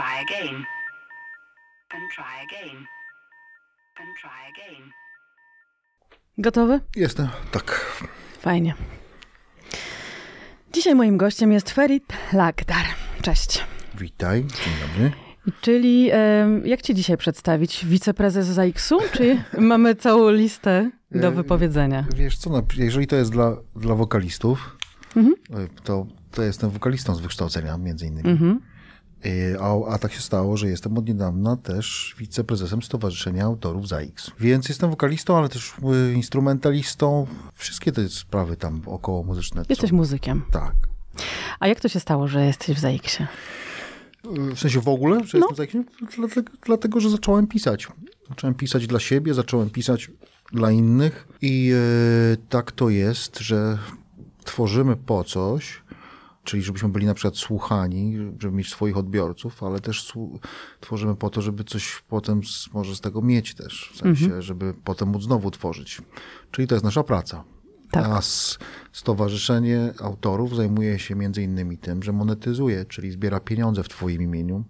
try again. And try again. And try again. Gotowy? Jestem, tak. Fajnie. Dzisiaj moim gościem jest Ferit Lagdar. Cześć. Witaj, dzień dobry. Czyli jak ci dzisiaj przedstawić? Wiceprezes ZAX-u, czy mamy całą listę do wypowiedzenia? Wiesz co, no, jeżeli to jest dla, dla wokalistów, Mhm. to, to jestem wokalistą z wykształcenia między innymi. Mhm. E, A, a tak się stało, że jestem od niedawna też wiceprezesem Stowarzyszenia Autorów ZAX. Więc jestem wokalistą, ale też e, instrumentalistą. Wszystkie te sprawy tam około muzyczne. Jesteś są. muzykiem. Tak. A jak to się stało, że jesteś w ZAX-ie? W sensie w ogóle, że No. jestem zakiem? Dlatego, dlatego, że zacząłem pisać. Zacząłem pisać dla siebie, zacząłem pisać dla innych i e, tak to jest, że tworzymy po coś, czyli żebyśmy byli na przykład słuchani, żeby mieć swoich odbiorców, ale też tworzymy po to, żeby coś potem z, może z tego mieć też, w sensie, żeby potem móc znowu tworzyć. Czyli to jest nasza praca. Tak. A Stowarzyszenie Autorów zajmuje się między innymi tym, że monetyzuje, czyli zbiera pieniądze w Twoim imieniu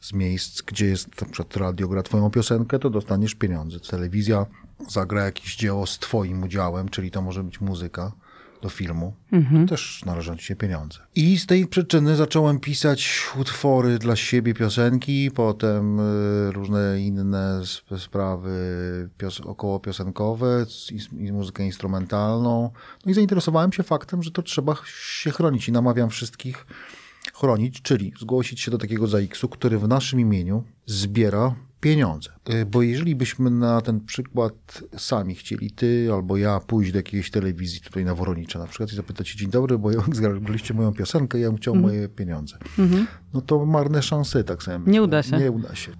z miejsc, gdzie jest na przykład radio gra Twoją piosenkę, to dostaniesz pieniądze. Telewizja zagra jakieś dzieło z Twoim udziałem, czyli to może być muzyka do filmu, też należą Ci się pieniądze. I z tej przyczyny zacząłem pisać utwory dla siebie, piosenki, potem y, różne inne sp- sprawy pios około piosenkowe i muzykę instrumentalną. No i zainteresowałem się faktem, że to trzeba się chronić i namawiam wszystkich chronić, czyli zgłosić się do takiego ZAX-u, który w naszym imieniu zbiera pieniądze. Y, Bo jeżeli byśmy na ten przykład sami chcieli, ty albo ja, pójść do jakiejś telewizji tutaj na Woronicza na przykład i zapytać się, dzień dobry, bo ja zgraliście moją piosenkę, ja bym chciał moje pieniądze. No to marne szanse, tak sobie myślę. uda się. Nie uda się.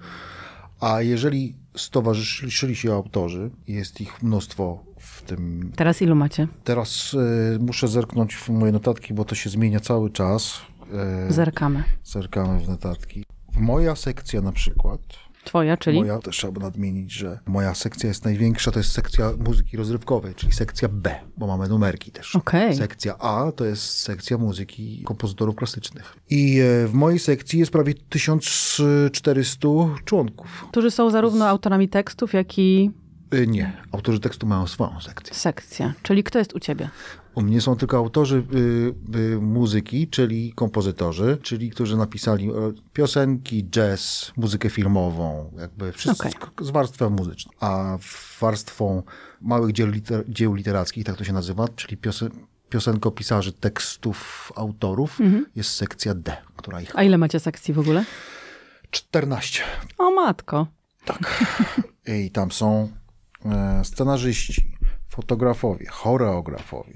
A jeżeli stowarzyszyli się autorzy, jest ich mnóstwo w tym Teraz ilu macie? Teraz y, muszę zerknąć w moje notatki, bo to się zmienia cały czas. Y, Zerkamy. zerkamy w notatki. Moja sekcja na przykład, Twoja, czyli? moja też trzeba nadmienić, że moja sekcja jest największa, to jest sekcja muzyki rozrywkowej, czyli sekcja B, bo mamy numerki też. Okej. Sekcja A to jest sekcja muzyki kompozytorów klasycznych. I e, w mojej sekcji jest prawie 1400 członków. Którzy są zarówno autorami tekstów, jak i Nie, autorzy tekstu mają swoją sekcję. sekcja. Czyli kto jest u ciebie? U mnie są tylko autorzy y, y, muzyki, czyli kompozytorzy, czyli którzy napisali e, piosenki, jazz, muzykę filmową, jakby wszystko z warstwą muzyczną. A warstwą małych dzieł, liter, dzieł literackich, tak to się nazywa, czyli piosen, piosenkopisarzy tekstów autorów, jest sekcja D, która ich... A ile macie sekcji w ogóle? 14. O matko. I tam są scenarzyści, fotografowie, choreografowie,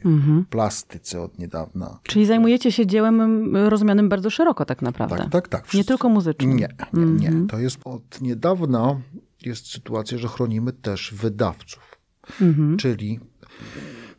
plastycy od niedawna. Czyli zajmujecie się dziełem rozumianym bardzo szeroko tak naprawdę. Tak, tak, tak. Nie Wszyscy- tylko muzycznym. Nie, nie, nie. To jest od niedawna jest sytuacja, że chronimy też wydawców. Czyli,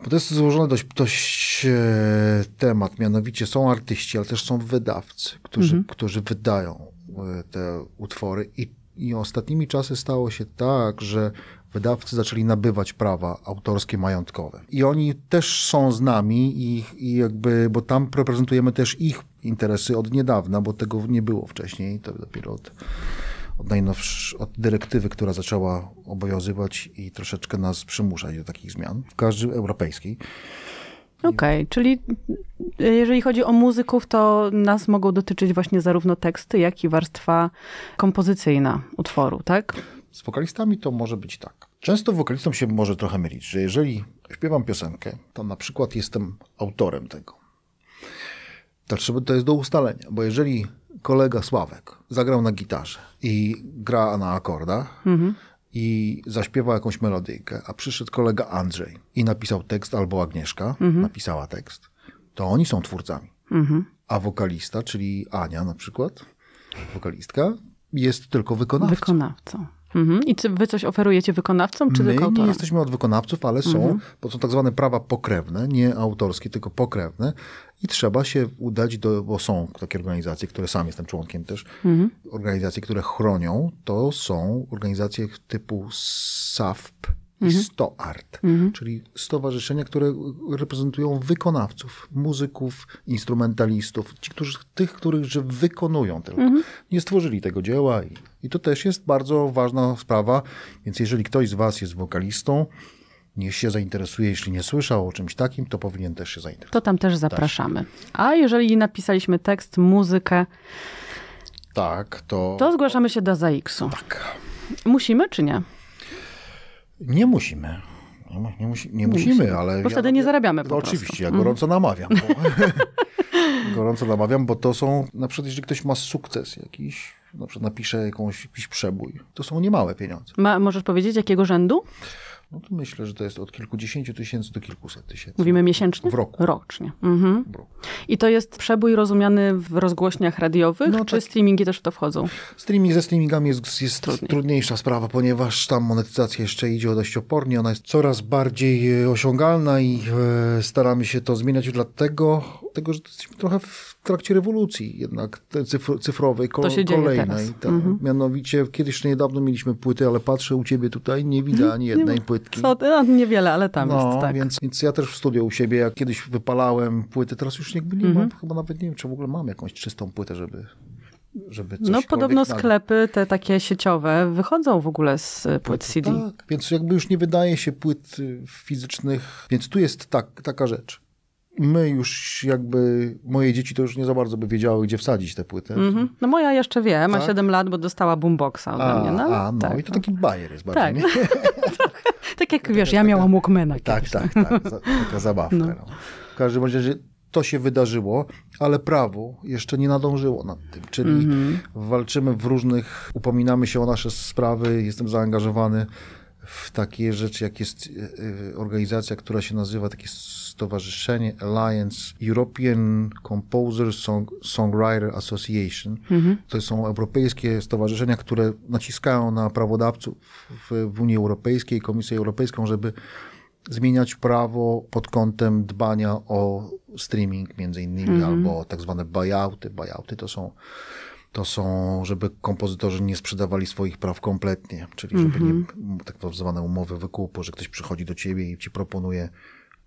bo to jest złożony dość, dość e, temat, mianowicie są artyści, ale też są wydawcy, którzy, którzy wydają e, te utwory i, i ostatnimi czasy stało się tak, że wydawcy zaczęli nabywać prawa autorskie, majątkowe. I oni też są z nami i, i jakby, bo tam reprezentujemy też ich interesy od niedawna, bo tego nie było wcześniej, to dopiero od, od od dyrektywy, która zaczęła obowiązywać i troszeczkę nas przymuszać do takich zmian, w każdej europejskiej. Okej, czyli y, jeżeli chodzi o muzyków, to nas mogą dotyczyć właśnie zarówno teksty, jak i warstwa kompozycyjna utworu, tak? Z wokalistami to może być tak. Często wokalistom się może trochę mylić, że jeżeli śpiewam piosenkę, to na przykład jestem autorem tego. To, trzeba, to jest do ustalenia, bo jeżeli kolega Sławek zagrał na gitarze i gra na akordach i zaśpiewał jakąś melodyjkę, a przyszedł kolega Andrzej i napisał tekst, albo Agnieszka napisała tekst, to oni są twórcami. A wokalista, czyli Ania na przykład, wokalistka, jest tylko wykonawcą. Wykonawcą. Mhm. I czy wy coś oferujecie wykonawcom, czy My tylko nie autorom? jesteśmy od wykonawców, ale są, bo są tak zwane prawa pokrewne, nie autorskie, tylko pokrewne i trzeba się udać do, bo są takie organizacje, które sam jestem członkiem też, organizacje, które chronią, to są organizacje typu SAFP i Sto Art, czyli stowarzyszenia, które reprezentują wykonawców, muzyków, instrumentalistów, ci, którzy, tych, których że wykonują tylko. Nie stworzyli tego dzieła i, i to też jest bardzo ważna sprawa, więc jeżeli ktoś z was jest wokalistą, niech się zainteresuje, jeśli nie słyszał o czymś takim, to powinien też się zainteresować. To tam też zapraszamy. A jeżeli napisaliśmy tekst, muzykę, Tak, to... to zgłaszamy się do ZAX-u. Tak. Musimy czy nie? Nie musimy. Nie, mu- nie, musi, nie musimy, ale... Bo wtedy nie zarabiamy po No, prostu. Oczywiście, ja gorąco namawiam. Bo, gorąco namawiam, bo to są, na przykład jeżeli ktoś ma sukces jakiś, na przykład napisze jakąś, jakiś przebój, to są niemałe pieniądze. Ma, możesz powiedzieć, jakiego rzędu? No to myślę, że to jest od kilkudziesięciu tysięcy do kilkuset tysięcy. Mówimy miesięcznie? W roku. Rocznie. Mhm. W roku. I to jest przebój rozumiany w rozgłośniach radiowych, No czy tak. streamingi też w to wchodzą? Streaming ze streamingami jest, jest Trudniej. trudniejsza sprawa, ponieważ tam monetyzacja jeszcze idzie dość opornie. Ona jest coraz bardziej e, osiągalna i e, staramy się to zmieniać dlatego, dlatego że jesteśmy trochę w trakcie rewolucji jednak cyfr, cyfrowej, ko- kolejnej. Tak. Mhm. Mianowicie kiedyś niedawno mieliśmy płyty, ale patrzę u ciebie tutaj, nie widzę ani jednej płytki. Co, no, niewiele, ale tam No, jest, tak. więc, więc ja też w studiu u siebie, jak kiedyś wypalałem płyty, teraz już jakby nie Mhm. mam, chyba nawet nie wiem, czy w ogóle mam jakąś czystą płytę, żeby, No podobno sklepy, te takie sieciowe, wychodzą w ogóle z y, płyt CD. Tak, więc jakby już nie wydaje się płyt y, fizycznych, więc tu jest tak, taka rzecz. My już jakby, moje dzieci to już nie za bardzo by wiedziały, gdzie wsadzić tę płytę. Mhm. No moja jeszcze wie, ma Tak? 7 lat, bo dostała boomboxa ode A, mnie. No, a, no tak, i to taki bajer jest bardziej, Tak. nie? tak jak wiesz, ja miałam Walkmana Tak, tak, tak. Za, taka zabawka. No. W każdym razie to się wydarzyło, ale prawo jeszcze nie nadążyło nad tym. Czyli Mhm. walczymy w różnych, upominamy się o nasze sprawy, jestem zaangażowany w takie rzeczy, jak jest e, e, organizacja, która się nazywa takie stowarzyszenie Alliance European Composer Song, Songwriter Association. To są europejskie stowarzyszenia, które naciskają na prawodawców w, w Unii Europejskiej, Komisję Europejską, żeby zmieniać prawo pod kątem dbania o streaming między innymi, albo o tak zwane buyouty. Buyouty to są, to są, żeby kompozytorzy nie sprzedawali swoich praw kompletnie, czyli żeby nie, tak zwane umowy wykupu, że ktoś przychodzi do ciebie i ci proponuje,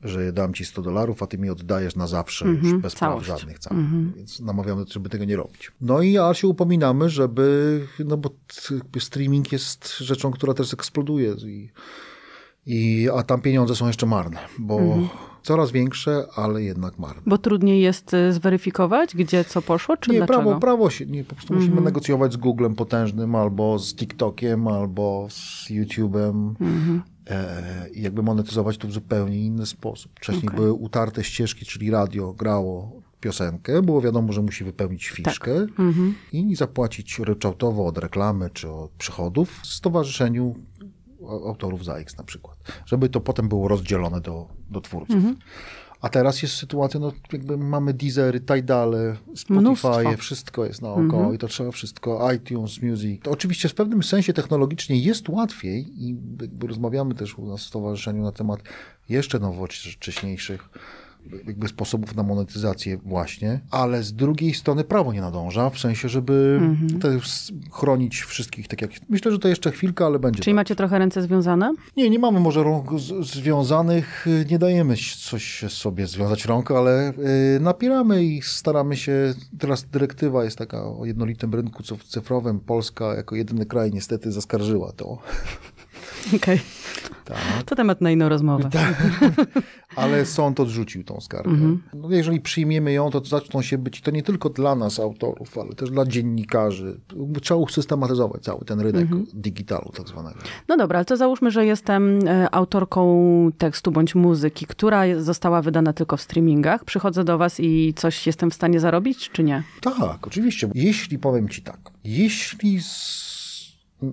że dam ci 100 dolarów, a ty mi oddajesz na zawsze już bez całość. praw żadnych. Całość. Więc namawiamy, żeby tego nie robić. No i a się upominamy, żeby, no bo streaming jest rzeczą, która też eksploduje i i, a tam pieniądze są jeszcze marne, bo coraz większe, ale jednak marne. Bo trudniej jest y, zweryfikować, gdzie co poszło, czy Nie, dlaczego? prawo, prawo się, nie, po prostu musimy negocjować z Googlem potężnym, albo z TikTokiem, albo z YouTube'em e, i jakby monetyzować to w zupełnie inny sposób. Wcześniej były utarte ścieżki, czyli radio grało piosenkę, było wiadomo, że musi wypełnić fiszkę i zapłacić ryczałtowo od reklamy czy od przychodów stowarzyszeniu autorów za X na przykład, żeby to potem było rozdzielone do, do twórców. A teraz jest sytuacja, no jakby mamy Deezery, Tidale. Spotify, wszystko jest naokoło i to trzeba wszystko, iTunes, Music. To oczywiście w pewnym sensie technologicznie jest łatwiej i jakby rozmawiamy też u nas w stowarzyszeniu na temat jeszcze nowocześniejszych jakby sposobów na monetyzację właśnie, ale z drugiej strony prawo nie nadąża, w sensie, żeby też chronić wszystkich, tak jak... Myślę, że to jeszcze chwilkę, ale będzie Czyli tak. macie trochę ręce związane? Nie, nie mamy może rąk związanych, y, nie dajemy coś sobie związać rąk, ale y, napieramy i staramy się, teraz dyrektywa jest taka o jednolitym rynku cyf- cyfrowym, Polska jako jedyny kraj niestety zaskarżyła to. Okej. Tak. To temat na inną rozmowę. Ale sąd odrzucił tą skargę. Mhm. No, jeżeli przyjmiemy ją, to zaczną się być, to nie tylko dla nas, autorów, ale też dla dziennikarzy. Trzeba usystematyzować cały ten rynek Mhm. digitalu tak zwanego. No dobra, ale to załóżmy, że jestem e, autorką tekstu bądź muzyki, która została wydana tylko w streamingach. Przychodzę do was i coś jestem w stanie zarobić, czy nie? Tak, oczywiście. Jeśli powiem ci tak, jeśli z,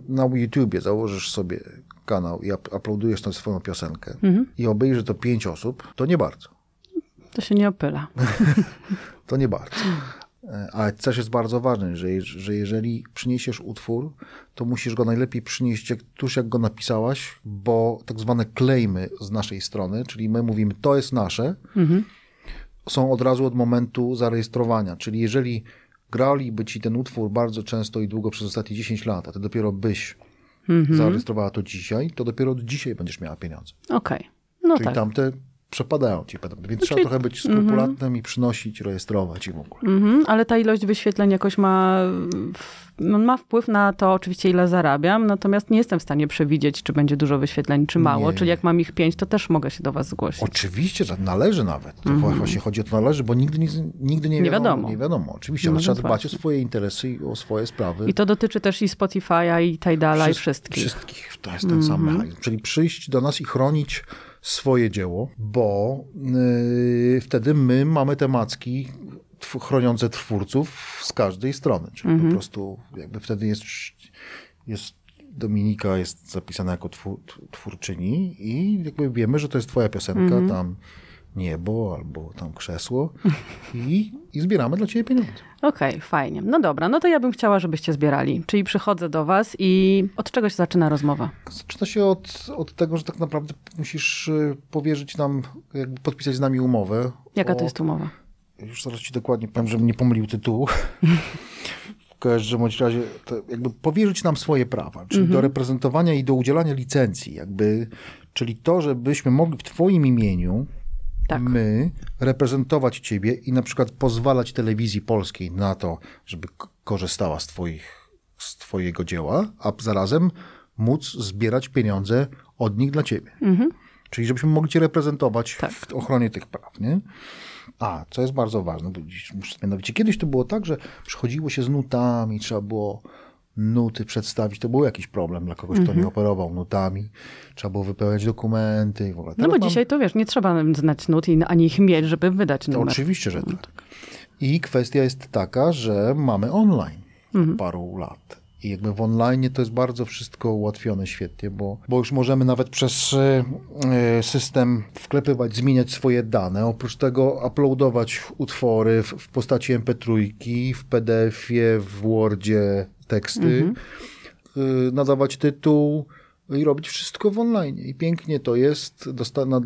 na YouTubie założysz sobie kanał i up, uploadujesz tam swoją piosenkę i obejrzy to pięć osób, to nie bardzo. To się nie opyla. To nie bardzo. E, Ale też jest bardzo ważne, że, że jeżeli przyniesiesz utwór, to musisz go najlepiej przynieść jak, tuż jak go napisałaś, bo tak zwane claimy z naszej strony, czyli my mówimy, to jest nasze, są od razu od momentu zarejestrowania. Czyli jeżeli graliby ci ten utwór bardzo często i długo przez ostatnie 10 lat, a ty dopiero byś zarejestrowała to dzisiaj, to dopiero od dzisiaj będziesz miała pieniądze. Okej. No Czyli tak. tamte przepadają ci. Więc trzeba trochę być skrupulatnym i przynosić, rejestrować i w ogóle. Mhm, ale ta ilość wyświetleń jakoś ma, no, ma wpływ na to oczywiście, ile zarabiam, natomiast nie jestem w stanie przewidzieć, czy będzie dużo wyświetleń, czy mało. Nie. Czyli jak mam ich pięć, to też mogę się do was zgłosić. Oczywiście, że należy nawet. To właśnie chodzi o to należy, bo nigdy, nigdy nie, Mhm. Nie wiadomo, wiadomo. Nie wiadomo, oczywiście, No ale trzeba więc dbać właśnie. o swoje interesy i o swoje sprawy. I to dotyczy też i Spotify'a, i Tidala, i Wszy- wszystkich. Wszystkich. To jest ten sam Mhm. mechanizm. Czyli przyjść do nas i chronić swoje dzieło, bo yy, wtedy my mamy te macki tw- chroniące twórców z każdej strony. Czyli Mhm. po prostu jakby wtedy jest, jest Dominika jest zapisana jako twór, twórczyni i jakby wiemy, że to jest twoja piosenka, Mhm. tam niebo albo tam krzesło i, i zbieramy dla ciebie pieniądze. Okej, fajnie. No dobra, no to ja bym chciała, żebyście zbierali. Czyli przychodzę do was i od czego się zaczyna rozmowa? Zaczyna się od, od tego, że tak naprawdę musisz y, powierzyć nam, jakby podpisać z nami umowę. Jaka o, to jest umowa? Już zaraz ci dokładnie powiem, żebym nie pomylił tytułu. w każdym bądź razie jakby powierzyć nam swoje prawa, czyli Mhm. do reprezentowania i do udzielania licencji, jakby, czyli to, żebyśmy mogli w twoim imieniu Tak. my reprezentować ciebie i na przykład pozwalać telewizji polskiej na to, żeby korzystała z, twoich, z twojego dzieła, a zarazem móc zbierać pieniądze od nich dla ciebie. Czyli żebyśmy mogli cię reprezentować Tak. w ochronie tych praw, nie? A, co jest bardzo ważne, bo mianowicie, kiedyś to było tak, że przychodziło się z nutami, trzeba było nuty przedstawić, to był jakiś problem dla kogoś, kto nie operował nutami, trzeba było wypełniać dokumenty i w ogóle. No bo Teraz mam- dzisiaj to wiesz, nie trzeba znać nut i ani ich mieć, żeby wydać to numer. oczywiście, że tak. I kwestia jest taka, że mamy online od paru lat. I jakby w online to jest bardzo wszystko ułatwione świetnie, bo, bo już możemy nawet przez e, e, system wklepywać, zmieniać swoje dane. Oprócz tego uploadować utwory w, w postaci MP3, w PDF-ie, w Wordzie teksty, y, nadawać tytuł i robić wszystko w online. I pięknie to jest,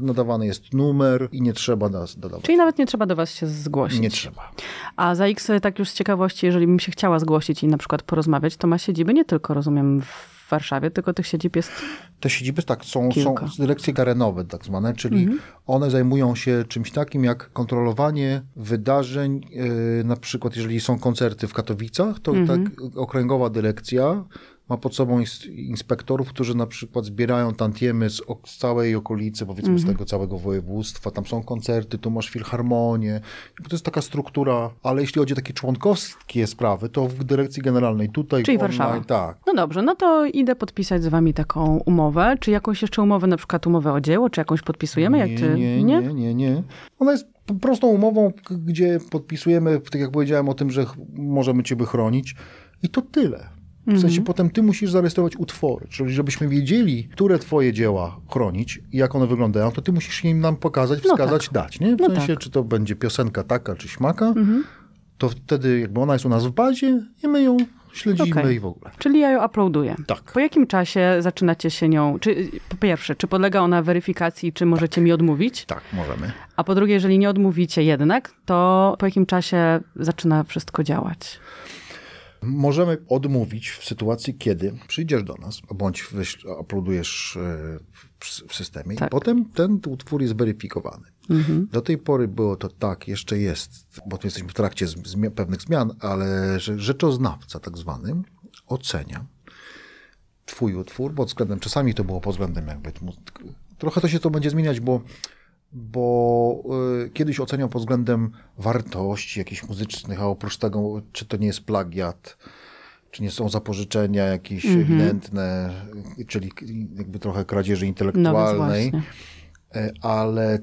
nadawany jest numer i nie trzeba nas dodawać. Czyli nawet nie trzeba do was się zgłosić. Nie trzeba. A za X, tak już z ciekawości, jeżeli bym się chciała zgłosić i na przykład porozmawiać, to ma siedziby nie tylko, rozumiem, w Warszawie, tylko tych siedzib jest... Te siedziby tak, są, są dyrekcje terenowe tak zwane, czyli one zajmują się czymś takim jak kontrolowanie wydarzeń, yy, na przykład jeżeli są koncerty w Katowicach, to tak okręgowa dyrekcja ma pod sobą ins- inspektorów, którzy na przykład zbierają tantiemy z, z całej okolicy, powiedzmy z tego całego województwa, tam są koncerty, tu masz filharmonię, to jest taka struktura, ale jeśli chodzi o takie członkowskie sprawy, to w dyrekcji generalnej tutaj Czyli online, Warszawa. tak, No dobrze, no to idę podpisać z wami taką umowę. Czy jakąś jeszcze umowę, na przykład umowę o dzieło, czy jakąś podpisujemy? Jak Nie, ty... nie, nie, nie, nie. Ona jest prostą umową, gdzie podpisujemy, tak jak powiedziałem o tym, że możemy ciebie chronić i to tyle. W sensie potem ty musisz zarejestrować utwory, czyli żebyśmy wiedzieli, które twoje dzieła chronić i jak one wyglądają, to ty musisz im nam pokazać, No wskazać, dać, nie? W No sensie, tak. czy to będzie piosenka taka, czy śmaka, to wtedy jakby ona jest u nas w bazie i my ją śledzimy Okej. i w ogóle. Czyli ja ją uploaduję. Tak. Po jakim czasie zaczynacie się nią... Czy, po pierwsze, czy podlega ona weryfikacji, czy możecie mi odmówić? Tak, możemy. A po drugie, jeżeli nie odmówicie jednak, to po jakim czasie zaczyna wszystko działać? Możemy odmówić w sytuacji, kiedy przyjdziesz do nas, bądź uploadujesz e, w, systemie Tak. i potem ten utwór jest weryfikowany. Do tej pory było to tak, jeszcze jest, bo tu jesteśmy w trakcie z, zmia- pewnych zmian, ale że rzeczoznawca tak zwany ocenia twój utwór pod względem, czasami to było pod względem jakby, mu- trochę to się to będzie zmieniać, bo bo y, kiedyś oceniał pod względem wartości jakichś muzycznych, a oprócz tego, czy to nie jest plagiat, czy nie są zapożyczenia jakieś ewidentne, y, czyli k- jakby trochę kradzieży No intelektualnej, właśnie. Y, ale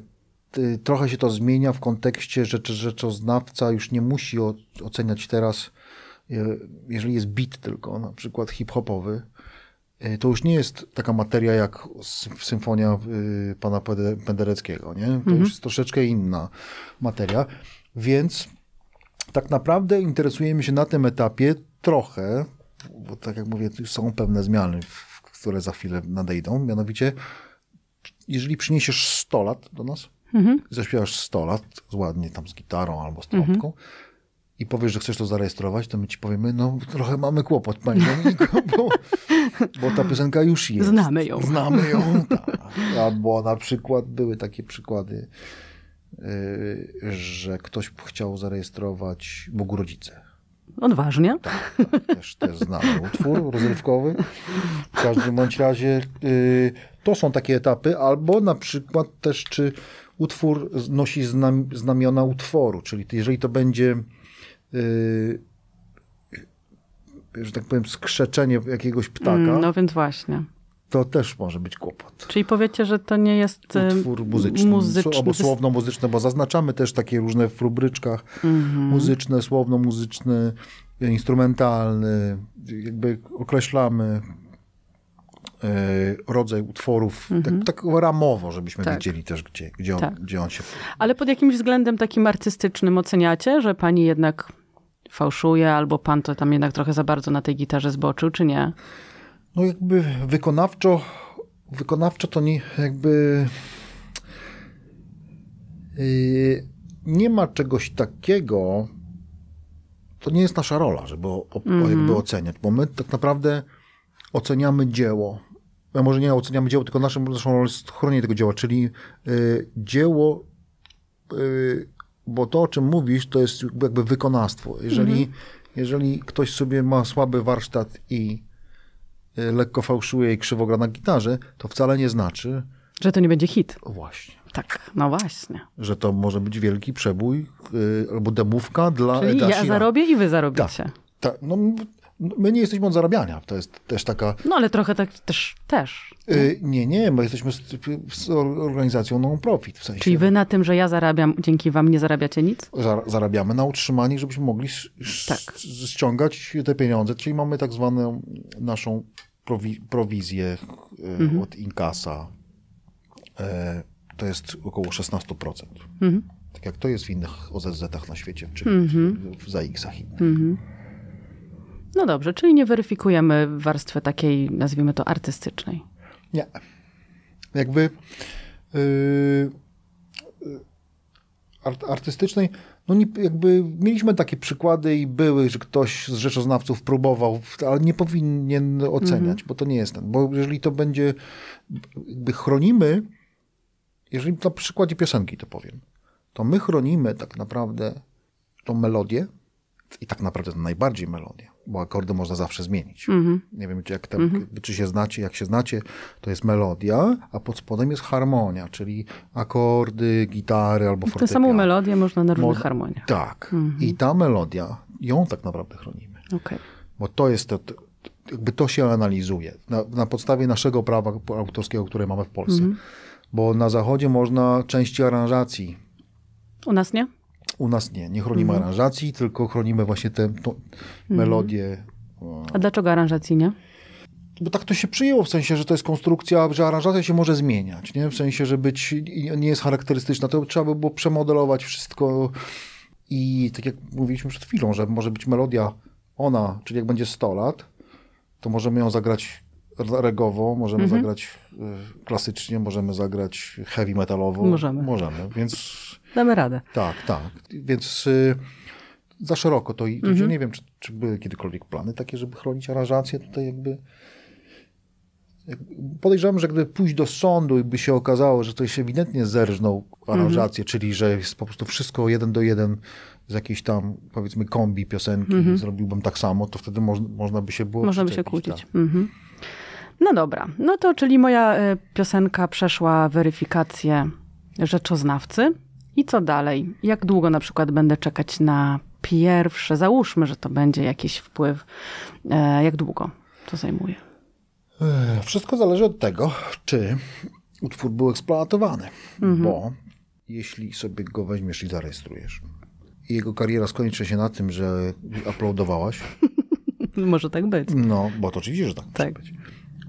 y, trochę się to zmienia w kontekście, że rzeczoznawca już nie musi o, oceniać teraz, jeżeli jest beat tylko, na przykład hip-hopowy, to już nie jest taka materia jak symfonia y, pana Pendereckiego, nie? To już jest troszeczkę inna materia, więc tak naprawdę interesujemy się na tym etapie trochę, bo tak jak mówię, tu są pewne zmiany, które za chwilę nadejdą, mianowicie jeżeli przyniesiesz 100 lat do nas, zaśpiewasz 100 lat, ładnie tam z gitarą albo z trąbką i powiesz, że chcesz to zarejestrować, to my ci powiemy, no trochę mamy kłopot, panie Dominiku, bo, bo ta piosenka już jest. Znamy ją. Znamy ją, tak. Albo na przykład były takie przykłady, yy, że ktoś chciał zarejestrować Bogu Rodzice. Odważnie. Tak, tak, też, też znany utwór rozrywkowy. W każdym bądź razie yy, to są takie etapy, albo na przykład też, czy utwór nosi znam, znamiona utworu, czyli jeżeli to będzie że tak powiem, skrzeczenie jakiegoś ptaka, Mm, No więc właśnie. to też może być kłopot. Czyli powiecie, że to nie jest e, Utwór muzyczny, muzyczny. albo słowno-muzyczny, bo zaznaczamy też takie różne w rubryczkach Mhm. muzyczne, słowno-muzyczny, instrumentalny, jakby określamy rodzaj utworów, tak, tak ramowo, żebyśmy Mhm. Tak. wiedzieli też, gdzie, gdzie, on, Tak. gdzie on się... Ale pod jakimś względem takim artystycznym oceniacie, że pani jednak fałszuje, albo pan to tam jednak trochę za bardzo na tej gitarze zboczył, czy nie? No jakby wykonawczo, wykonawczo to nie jakby yy, nie ma czegoś takiego, to nie jest nasza rola, żeby o, Mhm. jakby oceniać, bo my tak naprawdę oceniamy dzieło. A może nie oceniamy dzieło, tylko naszą, naszą rolą jest chronienie tego dzieła, czyli yy, dzieło, yy, bo to, o czym mówisz, to jest jakby, wykonawstwo. Jeżeli, jeżeli ktoś sobie ma słaby warsztat i y, lekko fałszuje i krzywo gra na gitarze, to wcale nie znaczy Że to nie będzie hit. właśnie, Tak, no właśnie. że to może być wielki przebój y, albo demówka dla Czyli Eda ja zarobię i wy zarobicie. Tak, no, m- my nie jesteśmy od zarabiania. To jest też taka. No ale trochę tak też. też. Y, nie, nie, my jesteśmy z, z organizacją non-profit. W sensie Czyli wy na tym, że ja zarabiam, dzięki wam nie zarabiacie nic? za- zarabiamy na utrzymanie, żebyśmy mogli Tak. ściągać te pieniądze. Czyli mamy tak zwaną naszą prowi, prowizję y, Mhm. od Inkasa. E, to jest około 16%. Mhm. Tak jak to jest w innych OZZ-ach na świecie, czy Mhm. w, w ZAX-ach innych. No dobrze, czyli nie weryfikujemy warstwy takiej, nazwijmy to artystycznej. Nie. Jakby yy, art, artystycznej, no nie, jakby mieliśmy takie przykłady i były, że ktoś z rzeczoznawców próbował, ale nie powinien oceniać, bo to nie jest ten. Bo jeżeli to będzie, jakby chronimy, jeżeli na przykładzie piosenki to powiem, to my chronimy tak naprawdę tą melodię i tak naprawdę to najbardziej melodię, bo akordy można zawsze zmienić. Nie wiem, czy, jak tam, czy się znacie, jak się znacie, to jest melodia, a pod spodem jest harmonia, czyli akordy, gitary albo Tę fortepian. samą melodię można na różnych Można- harmoniach. Tak. I ta melodia, ją tak naprawdę chronimy. Okej. Bo to jest, to, to, jakby to się analizuje na, na podstawie naszego prawa autorskiego, które mamy w Polsce. Bo na zachodzie można części aranżacji U nas nie? U nas nie, nie chronimy aranżacji, tylko chronimy właśnie tę tą melodię. A dlaczego aranżacji nie? Bo tak to się przyjęło, w sensie, że to jest konstrukcja, że aranżacja się może zmieniać, nie? W sensie, że być, nie jest charakterystyczna. To trzeba by było przemodelować wszystko i tak jak mówiliśmy przed chwilą, że może być melodia ona, czyli jak będzie 100 lat, to możemy ją zagrać regowo, możemy zagrać y, klasycznie, możemy zagrać heavy metalowo. Możemy. Możemy, więc Damy radę. tak, tak. Więc y, za szeroko to, i to Mhm. nie wiem, czy, czy były kiedykolwiek plany takie, żeby chronić aranżację tutaj jakby. jak- Podejrzewam, że gdyby pójść do sądu i by się okazało, że ktoś ewidentnie zerżnął aranżację, Mhm. czyli że jest po prostu wszystko jeden do jeden z jakiejś tam, powiedzmy, kombi piosenki, zrobiłbym tak samo, to wtedy moż, można by się było Mhm. Można by się kłócić. tak. Mhm. No dobra, no to czyli moja y, piosenka przeszła weryfikację rzeczoznawcy. I co dalej? Jak długo na przykład będę czekać na pierwsze? Załóżmy, że to będzie jakiś wpływ. E, jak długo to zajmuje? E, Wszystko zależy od tego, czy utwór był eksploatowany. Bo jeśli sobie go weźmiesz i zarejestrujesz i jego kariera skończy się na tym, że uploadowałaś, Może tak być. no, bo to oczywiście, że tak, może Tak. być,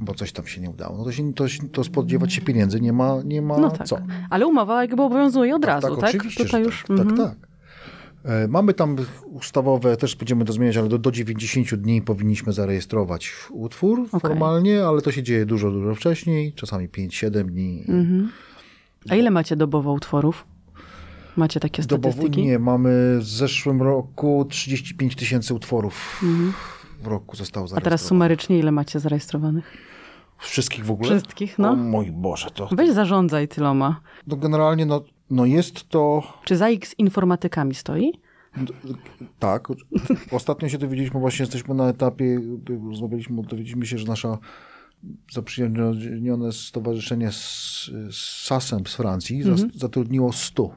bo coś tam się nie udało, no to, się, to, to spodziewać się pieniędzy nie ma, nie ma No tak. co. Ale umowa jakby obowiązuje od razu, tak? oczywiście, Tutaj już. tak, mhm. tak, tak. E, Mamy tam ustawowe, też będziemy to zmieniać, ale do, do 90 dni powinniśmy zarejestrować utwór formalnie, ale to się dzieje dużo, dużo wcześniej, czasami 5-7 dni. A ile macie dobowo utworów? Macie takie Dobowo statystyki? nie, mamy w zeszłym roku 35 tysięcy utworów w roku zostało A zarejestrowanych. teraz sumarycznie ile macie zarejestrowanych? Wszystkich w ogóle? Wszystkich, no. O mój Boże, to... Weź zarządzaj tyloma. No generalnie, no, no jest to... Czy ZAIK z informatykami stoi? Tak. Ostatnio się dowiedzieliśmy, właśnie jesteśmy na etapie, rozmawialiśmy, dowiedzieliśmy się, że nasza zaprzyjaźnione stowarzyszenie z, z SAS-em z Francji Mhm. zas- zatrudniło 100.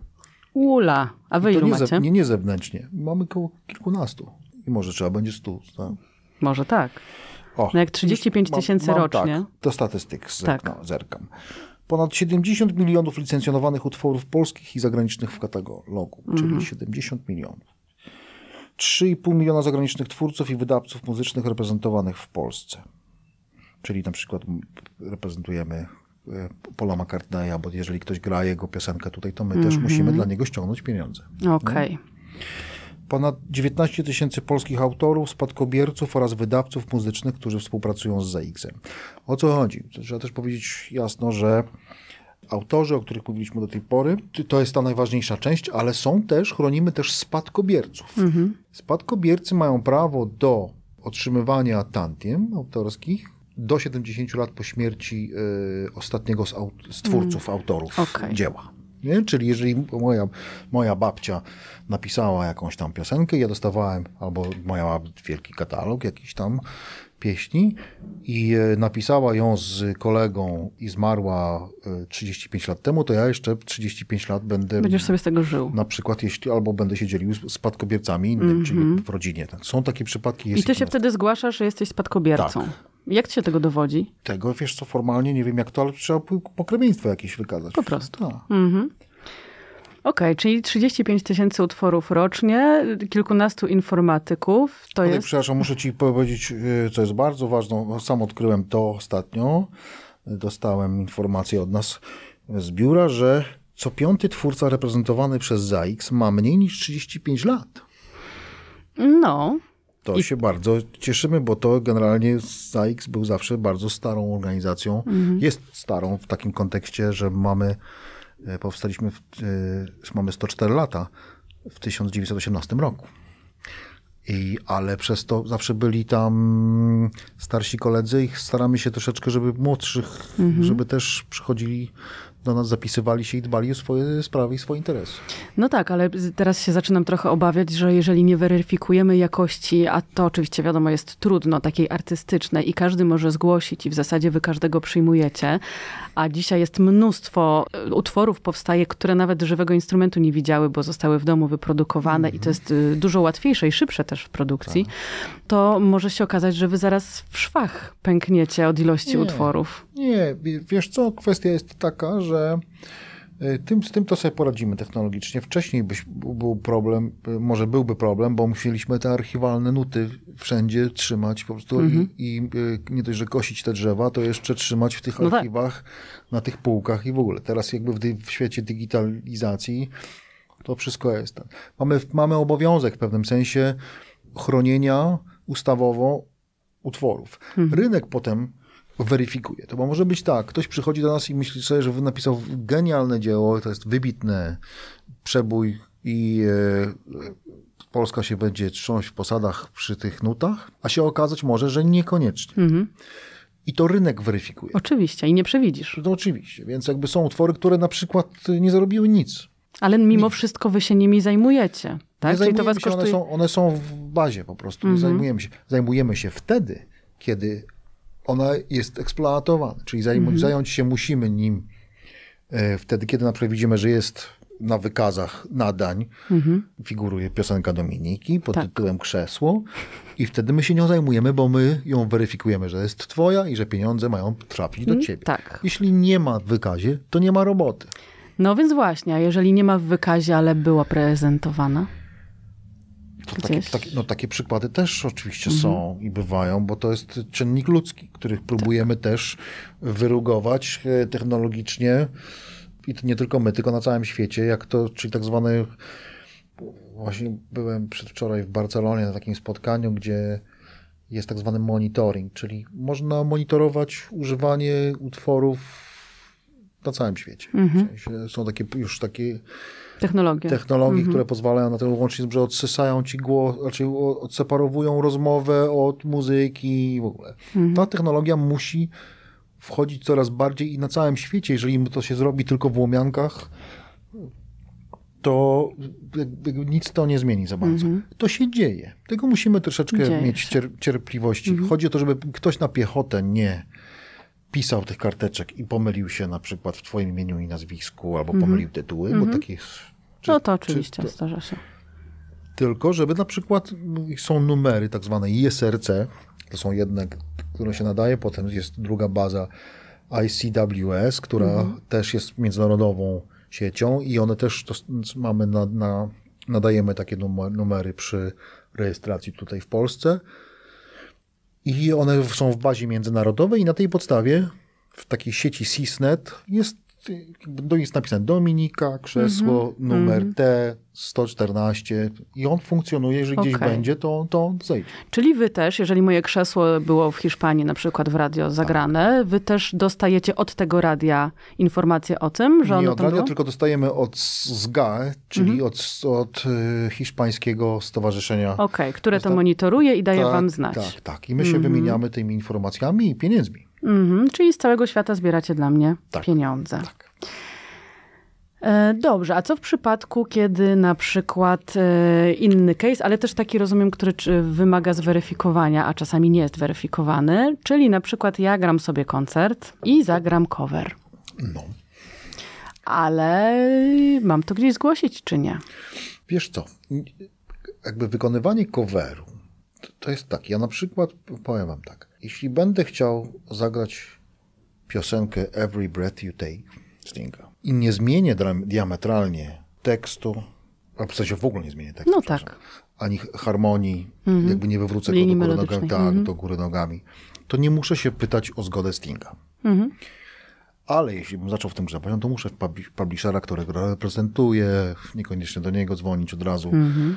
Ula, a wy ilu nie, macie? ze, nie, nie zewnętrznie. Mamy około kilkunastu. I może trzeba będzie 100. Tak? Może tak. O, No jak 35 mam- tysięcy rocznie. Tak, do statystyk zerknę, Tak. zerkam. Ponad 70 milionów licencjonowanych utworów polskich i zagranicznych w katalogu, Mhm. czyli 70 milionów. 3,5 miliona zagranicznych twórców i wydawców muzycznych reprezentowanych w Polsce. Czyli na przykład reprezentujemy e, Paula McCartneya, bo jeżeli ktoś gra jego piosenkę tutaj, to my Mhm. też musimy dla niego ściągnąć pieniądze. Okej. Ponad 19 tysięcy polskich autorów, spadkobierców oraz wydawców muzycznych, którzy współpracują z ZAX-em. O co chodzi? Trzeba też powiedzieć jasno, że autorzy, o których mówiliśmy do tej pory, to- jest ta najważniejsza część, ale są też, chronimy też spadkobierców. Spadkobiercy mają prawo do otrzymywania tantiem autorskich do 70 lat po śmierci y, ostatniego z, aut- z twórców, autorów Okej. dzieła. Nie? Czyli jeżeli moja, moja babcia napisała jakąś tam piosenkę, ja dostawałem, albo miała wielki katalog jakiś tam pieśni i e, napisała ją z kolegą i zmarła e, 35 lat temu, to ja jeszcze 35 lat będę Będziesz sobie z tego żył. na przykład jeśli albo będę się dzielił z spadkobiercami innym, czyli w rodzinie. Są takie przypadki. Mhm. I ty się wtedy zgłaszasz, że jesteś spadkobiercą. Tak. Jak ci się tego dowodzi? Tego, wiesz co, formalnie nie wiem jak to, ale trzeba po- pokrewieństwo jakieś wykazać. Po prostu. Tak. Okej, czyli 35 tysięcy utworów rocznie, kilkunastu informatyków. To Tutaj, jest... przepraszam, muszę ci powiedzieć, y, co jest bardzo ważne. Sam odkryłem to ostatnio. Dostałem informację od nas z biura, że co piąty twórca reprezentowany przez ZAX ma mniej niż 35 lat. No, To się bardzo cieszymy, bo to generalnie ZAX był zawsze bardzo starą organizacją. Jest starą w takim kontekście, że mamy, powstaliśmy, w, e, mamy 104 lata w 1918 roku. I, ale przez to zawsze byli tam starsi koledzy i staramy się troszeczkę, żeby młodszych, żeby też przychodzili do nas, zapisywali się i dbali o swoje sprawy i swoje interesy. No tak, ale teraz się zaczynam trochę obawiać, że jeżeli nie weryfikujemy jakości, a to oczywiście wiadomo jest trudno, takiej artystycznej i każdy może zgłosić i w zasadzie wy każdego przyjmujecie, a dzisiaj jest mnóstwo e, utworów powstaje, które nawet żywego instrumentu nie widziały, bo zostały w domu wyprodukowane i to jest y, dużo łatwiejsze i szybsze też w produkcji, to może się okazać, że wy zaraz w szwach pękniecie od ilości Nie. utworów. Nie, wie- wiesz co, kwestia jest taka, że y, tym, z tym to sobie poradzimy technologicznie. Wcześniej byś, był problem, y, może byłby problem, bo musieliśmy te archiwalne nuty wszędzie trzymać po prostu Mhm. i, i y, nie dość, że kosić te drzewa, to jeszcze trzymać w tych No tak. archiwach, na tych półkach i w ogóle. Teraz jakby w, w świecie digitalizacji to wszystko jest. Mamy, mamy obowiązek w pewnym sensie chronienia ustawowo utworów. Rynek potem weryfikuje to, bo może być tak, ktoś przychodzi do nas i myśli sobie, że napisał genialne dzieło, to jest wybitne przebój i e, Polska się będzie trząść w posadach przy tych nutach, a się okazać może, że niekoniecznie. I to rynek weryfikuje. Oczywiście i nie przewidzisz. To oczywiście, więc jakby są utwory, które na przykład nie zarobiły nic. Ale mimo wszystko wy się nimi zajmujecie. Tak? Nie zajmujemy się, one, kosztuje... są, one są w bazie po prostu. Nie zajmujemy się. Zajmujemy się wtedy, kiedy ona jest eksploatowana. Czyli zajm- zająć się musimy nim e, wtedy, kiedy na przykład widzimy, że jest na wykazach nadań, figuruje piosenka Dominiki pod Tak. tytułem Krzesło i wtedy my się nią zajmujemy, bo my ją weryfikujemy, że jest twoja i że pieniądze mają trafić do ciebie. tak. Jeśli nie ma w wykazie, to nie ma roboty. No więc właśnie, a jeżeli nie ma w wykazie, ale była prezentowana. To takie, takie, no, takie przykłady też oczywiście są i bywają, bo to jest czynnik ludzki, których próbujemy też wyrugować e, technologicznie i to nie tylko my, tylko na całym świecie, jak to, czyli tak zwany właśnie byłem przedwczoraj w Barcelonie na takim spotkaniu, gdzie jest tak zwany monitoring, czyli można monitorować używanie utworów na całym świecie. Mhm. W sensie są takie już takie Technologie. technologie, które pozwalają na to łącznie, że odsysają ci głos, znaczy o- odseparowują rozmowę od muzyki i w ogóle. Ta technologia musi wchodzić coraz bardziej i na całym świecie, jeżeli to się zrobi tylko w łomiankach, to nic to nie zmieni za bardzo. To się dzieje. Tego musimy troszeczkę Dzieje mieć cier- cierpliwości. Chodzi o to, żeby ktoś na piechotę nie pisał tych karteczek i pomylił się na przykład w twoim imieniu i nazwisku, albo pomylił tytuły, bo takich... czy- no to czy- oczywiście to- zdarza się. tylko, żeby na przykład m, są numery tak zwane ISRC, to są jedne, które się nadaje, potem jest druga baza ICWS, która też jest międzynarodową siecią i one też to, mamy na, na, nadajemy takie numer, numery przy rejestracji tutaj w Polsce i one są w bazie międzynarodowej i na tej podstawie w takiej sieci SysNet jest, jakby jest napisane Dominika, krzesło, numer T 114 i on funkcjonuje, jeżeli gdzieś Okej. będzie, to, to on zejdzie. Czyli wy też, jeżeli moje krzesło było w Hiszpanii, na przykład w radio zagrane, wy też dostajecie od tego radia informacje o tym, że Nie ono od radia, było? tylko dostajemy od SGA, czyli od, od y, hiszpańskiego stowarzyszenia. Okej, które to monitoruje i daje Tak, wam znać. Tak, tak. I my się wymieniamy tymi informacjami i pieniędzmi. Mhm, czyli z całego świata zbieracie dla mnie Tak. pieniądze. Tak. E, Dobrze, a co w przypadku, kiedy na przykład e, inny case, ale też taki rozumiem, który wymaga zweryfikowania, a czasami nie jest weryfikowany, czyli na przykład ja gram sobie koncert i zagram cover, No. ale mam to gdzieś zgłosić, czy nie? Wiesz co, jakby wykonywanie coveru, to, jest tak, ja na przykład powiem wam tak, jeśli będę chciał zagrać piosenkę Every Breath You Take Stinga. i nie zmienię diametralnie tekstu, a w sensie w ogóle nie zmienię tekstu, No tak. ani harmonii, jakby nie wywrócę go do góry, nogami, tak, do góry nogami, to nie muszę się pytać o zgodę Stinga. Ale jeśli bym zaczął w tym grzebać, no to muszę w publi- publishera, którego reprezentuję, niekoniecznie do niego dzwonić od razu. E,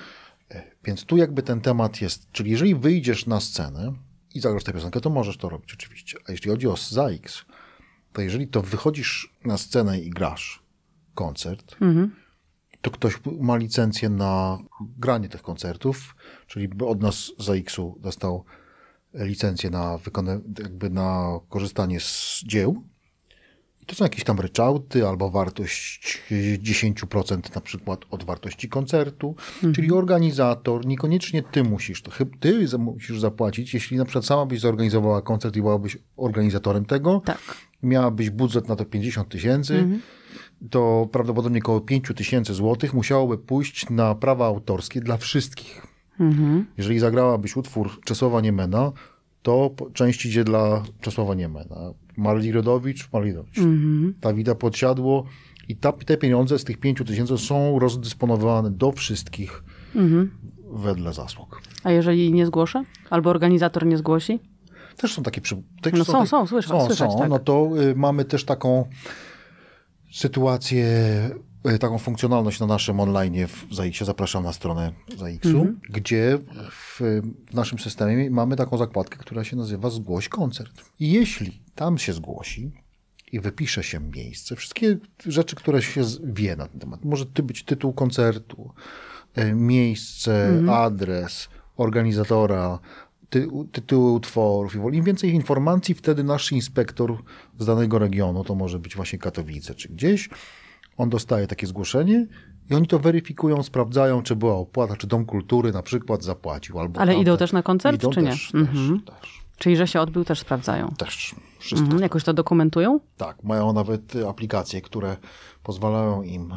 Więc tu jakby ten temat jest, czyli jeżeli wyjdziesz na scenę i zagrasz tę piosenkę, to możesz to robić oczywiście. A jeśli chodzi o ZAX, to jeżeli to wychodzisz na scenę i grasz koncert, to ktoś ma licencję na granie tych koncertów, czyli od nas ZAX-u dostał licencję na wykona- jakby na korzystanie z dzieł. To są jakieś tam ryczałty albo wartość 10% na przykład od wartości koncertu, czyli organizator, niekoniecznie ty musisz, to ty musisz zapłacić, jeśli na przykład sama byś zorganizowała koncert i byłabyś organizatorem tego, Tak. miałabyś budżet na to 50 tysięcy, to prawdopodobnie około 5 tysięcy złotych musiałoby pójść na prawa autorskie dla wszystkich. Jeżeli zagrałabyś utwór Czesława Niemena, to część idzie dla Czesława Niemena. Marli Rodowicz, Marli Rodowicz. Dawida Podsiadło i ta, te pieniądze z tych 5 tysięcy są rozdysponowane do wszystkich wedle zasług. A jeżeli nie zgłoszę? Albo organizator nie zgłosi? Też są takie... Przy... Też No są, tak- są, słyszę- są, słyszeć, są. tak. No to y, mamy też taką sytuację, taką funkcjonalność na naszym online w ZAX-ie. Zapraszam na stronę ZAX-u, Mhm. gdzie w, w naszym systemie mamy taką zakładkę, która się nazywa Zgłoś koncert. I jeśli tam się zgłosi i wypisze się miejsce, wszystkie rzeczy, które się wie na ten temat, może ty być tytuł koncertu, y, miejsce, Mhm. adres, organizatora, ty, tytuły utworów. i Im więcej informacji, wtedy nasz inspektor z danego regionu, to może być właśnie Katowice czy gdzieś, on dostaje takie zgłoszenie i oni to weryfikują, sprawdzają, czy była opłata, czy Dom Kultury na przykład zapłacił. Albo Ale tamten. idą też na koncert, idą czy nie? Też, Mhm. też, też, Czyli, że się odbył, też sprawdzają. też. Wszystko. Mhm. Jakoś to dokumentują? Tak, mają nawet aplikacje, które pozwalają im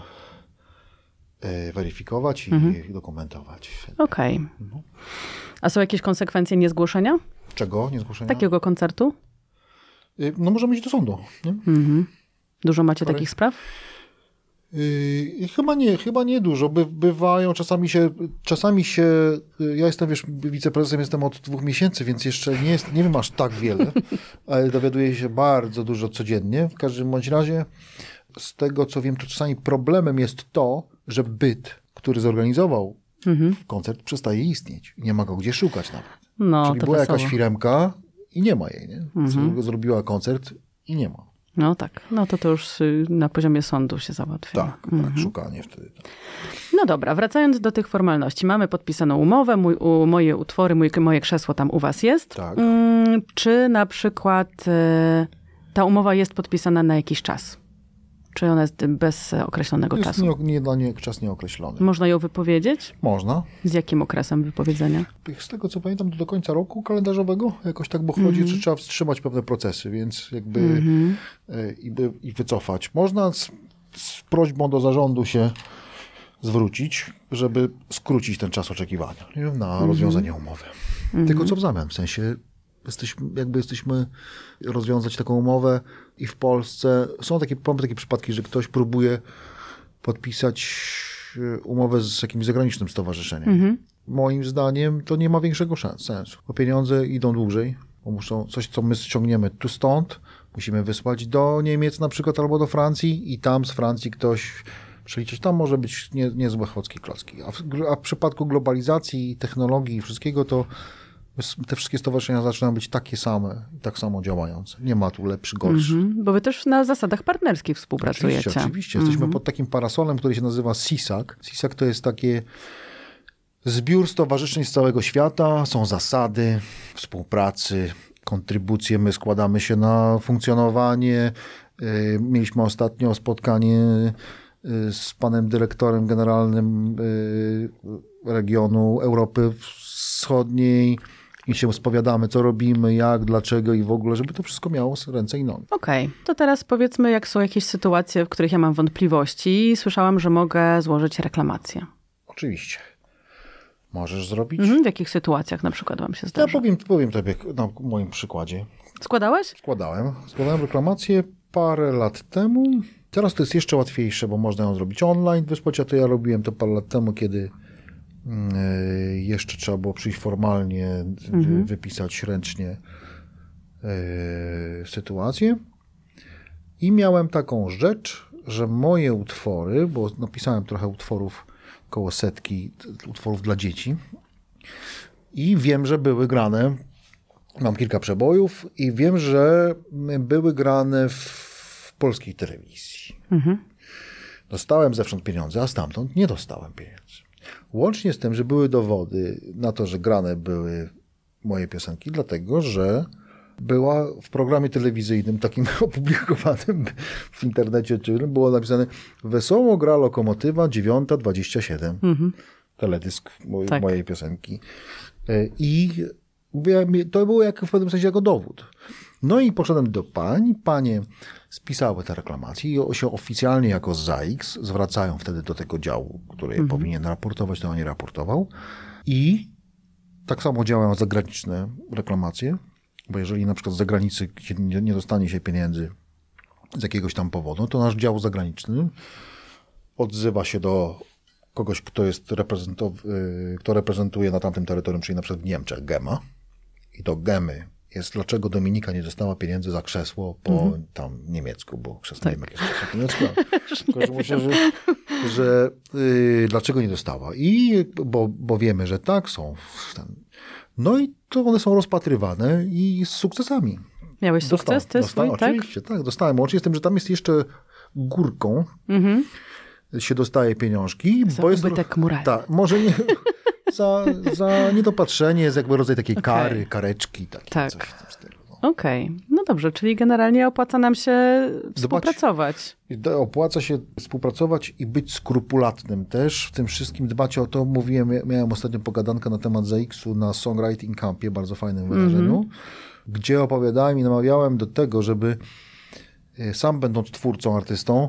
y, weryfikować i Mhm. dokumentować. Okej. Mhm. A są jakieś konsekwencje niezgłoszenia Czego? Niezgłoszenia? takiego koncertu? Y, No możemy iść do sądu. Nie? Dużo macie Parę- takich spraw? Yy, chyba nie, chyba nie dużo. By, bywają, czasami się, czasami się, ja jestem, wiesz, wiceprezesem jestem od dwóch miesięcy, więc jeszcze nie jest, nie wiem aż tak wiele, ale dowiaduję się bardzo dużo codziennie. W każdym bądź razie, z tego co wiem, to czasami problemem jest to, że byt, który zorganizował koncert, przestaje istnieć. Nie ma go gdzie szukać nawet. No, Czyli była wesoło. jakaś firemka i nie ma jej, nie? Zro- Zrobiła koncert i nie ma. No tak, no to to już y, na poziomie sądu się załatwi. Tak, tak, szukanie wtedy. No dobra, wracając do tych formalności. Mamy podpisaną umowę, mój, u, moje utwory, mój, moje krzesło tam u was jest. Tak. Mm, czy na przykład y, ta umowa jest podpisana na jakiś czas? Czy ona jest bez określonego Jest czasu? nie, nie, dla niej czas nieokreślony. Można ją wypowiedzieć? Można. Z jakim okresem wypowiedzenia? Z tego co pamiętam, do końca roku kalendarzowego jakoś tak, bo chodzi, że trzeba wstrzymać pewne procesy, więc jakby e, i, i wycofać. Można z, z prośbą do zarządu się zwrócić, żeby skrócić ten czas oczekiwania nie? na rozwiązanie umowy. Tylko co w zamian? W sensie jesteśmy, jakby jesteśmy rozwiązać taką umowę i w Polsce są takie, takie przypadki, że ktoś próbuje podpisać e, umowę z jakimś zagranicznym stowarzyszeniem. Moim zdaniem to nie ma większego sensu, bo pieniądze idą dłużej, bo muszą coś, co my ściągniemy tu stąd, musimy wysłać do Niemiec na przykład albo do Francji i tam z Francji ktoś przeliczyć. Tam może być nie, niezłe chłocki klocki. A w, a w przypadku globalizacji, technologii i wszystkiego to te wszystkie stowarzyszenia zaczynają być takie same i tak samo działające. Nie ma tu lepszy, gorszy. Mhm, bo wy też na zasadach partnerskich współpracujecie. Oczywiście, oczywiście. Jesteśmy pod takim parasolem, który się nazywa CISAC. CISAC to jest takie zbiór stowarzyszeń z całego świata. Są zasady współpracy, kontrybucje. My składamy się na funkcjonowanie. Yy, Mieliśmy ostatnio spotkanie yy, z panem dyrektorem generalnym yy, regionu Europy Wschodniej i się spowiadamy, co robimy, jak, dlaczego i w ogóle, żeby to wszystko miało ręce i nogi. Okej, to teraz powiedzmy, jak są jakieś sytuacje, w których ja mam wątpliwości. Słyszałam, że mogę złożyć reklamację. Oczywiście. Możesz zrobić. Mhm, w jakich sytuacjach na przykład wam się Ja zdarza? powiem, powiem tobie na moim przykładzie. Składałeś? Składałem. Składałem reklamację parę lat temu. Teraz to jest jeszcze łatwiejsze, bo można ją zrobić online. Wysłać, a to ja robiłem to parę lat temu, kiedy jeszcze trzeba było przyjść formalnie, wy- wypisać ręcznie e, sytuację. I miałem taką rzecz, że moje utwory, bo napisałem trochę utworów, koło setki utworów dla dzieci. I wiem, że były grane. Mam kilka przebojów i wiem, że były grane w polskiej telewizji. Dostałem zewsząd pieniądze, a stamtąd nie dostałem pieniędzy. Łącznie z tym, że były dowody na to, że grane były moje piosenki, dlatego że była w programie telewizyjnym, takim opublikowanym w internecie, czy było napisane Wesoło gra lokomotywa 9.27. Teledysk moj, Tak. mojej piosenki. E, I to było jak w pewnym sensie jako dowód. No i poszedłem do pań, panie spisały te reklamacje i się oficjalnie jako ZAIX zwracają wtedy do tego działu, który je powinien raportować, to on nie raportował. I tak samo działają zagraniczne reklamacje, bo jeżeli na przykład z zagranicy nie, nie dostanie się pieniędzy z jakiegoś tam powodu, to nasz dział zagraniczny odzywa się do kogoś, kto jest reprezentow- y, kto reprezentuje na tamtym terytorium, czyli na przykład w Niemczech GEMA. I to GEMY jest, dlaczego Dominika nie dostała pieniędzy za krzesło po tam niemiecku, bo krzesło, nie wiem, jak jest krzesło po niemiecku, ale myślę, że, że y, dlaczego nie dostała i bo, bo wiemy, że tak są ten. no i to one są rozpatrywane i z sukcesami. Miałeś sukces ty swój, tak? Oczywiście, tak, dostałem. Łącznie z tym, że tam jest jeszcze górką się dostaje pieniążki. Za bo jest ubytek morali. Tak, może nie... Za, za niedopatrzenie jest jakby rodzaj takiej kary, kareczki, takie Tak. coś w tym stylu. No. Okej, no dobrze, czyli generalnie opłaca nam się współpracować. Da- Opłaca się współpracować i być skrupulatnym też. W tym wszystkim dbać o to. Mówiłem, miałem ostatnio pogadankę na temat ZX-u na Songwriting Campie, bardzo fajnym wydarzeniu, gdzie opowiadałem i namawiałem do tego, żeby e, sam będąc twórcą, artystą,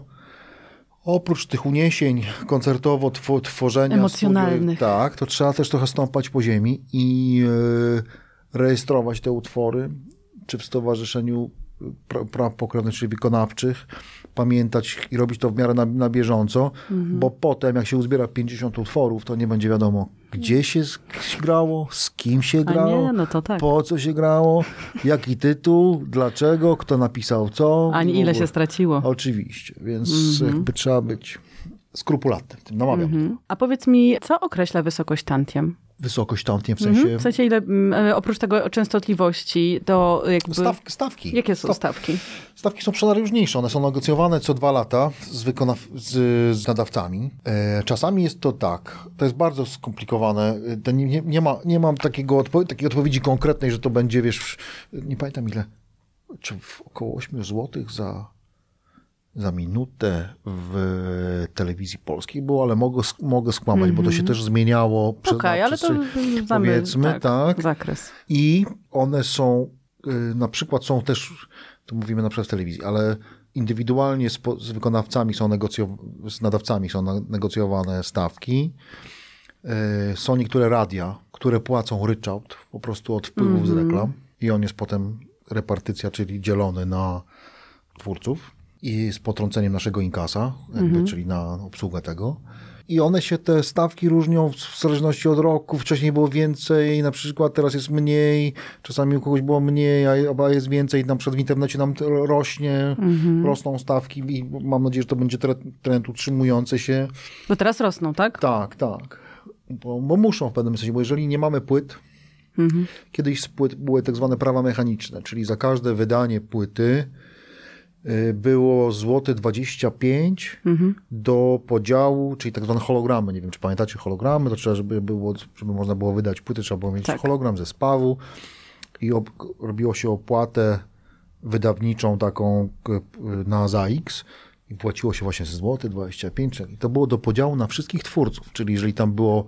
oprócz tych uniesień koncertowo, tw- tworzenia... Emocjonalnych. tak, to trzeba też trochę stąpać po ziemi i e, rejestrować te utwory, czy w stowarzyszeniu pra- praw pokrewnych, czyli wykonawczych, pamiętać i robić to w miarę na, na bieżąco, bo potem jak się uzbiera 50 utworów, to nie będzie wiadomo, gdzie się grało, z kim się grało, nie, no tak. po co się grało, jaki tytuł, dlaczego, kto napisał co. Ani ile się straciło. Oczywiście, więc jakby trzeba być skrupulatnym. Tym namawiam. Mhm. A powiedz mi, co określa wysokość tantiem? Wysokość tamtej, w sensie Mhm. W sensie ile, e, oprócz tego częstotliwości, to jakby... staw, stawki. Jakie są Staw- stawki? Stawki są przenajróżniejsze. One są negocjowane co dwa lata z, wykonaw- z, z nadawcami. E, czasami jest to tak. To jest bardzo skomplikowane. E, To nie, nie, nie, ma, nie mam takiego odpo- takiej odpowiedzi konkretnej, że to będzie, wiesz, nie pamiętam ile, czy w około 8 zł za, za minutę w telewizji polskiej było, ale mogę, mogę skłamać, bo to się też zmieniało przez lat, ale przez to znamy powiedzmy, tak. zakres. I one są, y, na przykład są też, to mówimy na przykład w telewizji, ale indywidualnie z, z wykonawcami są negocjowane, z nadawcami są na- negocjowane stawki. Y, Są niektóre radia, które płacą ryczałt po prostu od wpływów z reklam i on jest potem repartycja, czyli dzielony na twórców i z potrąceniem naszego inkasa, jakby, czyli na obsługę tego. I one się, te stawki różnią w zależności od roku. Wcześniej było więcej, na przykład teraz jest mniej, czasami u kogoś było mniej, a jest więcej. Na przykład w internecie nam rośnie, rosną stawki i mam nadzieję, że to będzie tre- trend utrzymujący się. Bo teraz rosną, tak? Tak, tak. Bo, bo muszą w pewnym sensie, bo jeżeli nie mamy płyt, kiedyś z płyt były tak zwane prawa mechaniczne, czyli za każde wydanie płyty było złote 25 do podziału, czyli tak zwane hologramy. Nie wiem, czy pamiętacie hologramy, to trzeba, żeby, było, żeby można było wydać płyty, trzeba było mieć Tak. hologram zespołu i ob, robiło się opłatę wydawniczą taką na ZAX i płaciło się właśnie złoty 25 i to było do podziału na wszystkich twórców, czyli jeżeli tam było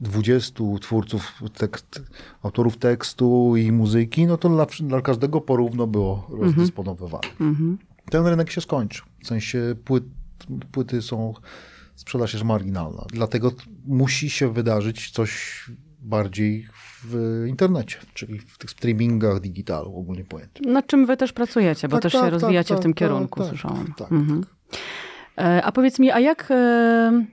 20 twórców, tekst, autorów tekstu i muzyki, no to dla, dla każdego porówno było rozdysponowywane. Ten rynek się skończył. W sensie płyt, płyty są, sprzedaż jest marginalna. Dlatego musi się wydarzyć coś bardziej w internecie, czyli w tych streamingach digitalu ogólnie pojętym. Nad czym wy też pracujecie, bo Tak, też tak, się tak, rozwijacie tak, w tym tak, kierunku, tak, słyszałam. tak, Mhm. E, A powiedz mi, a jak e, mm,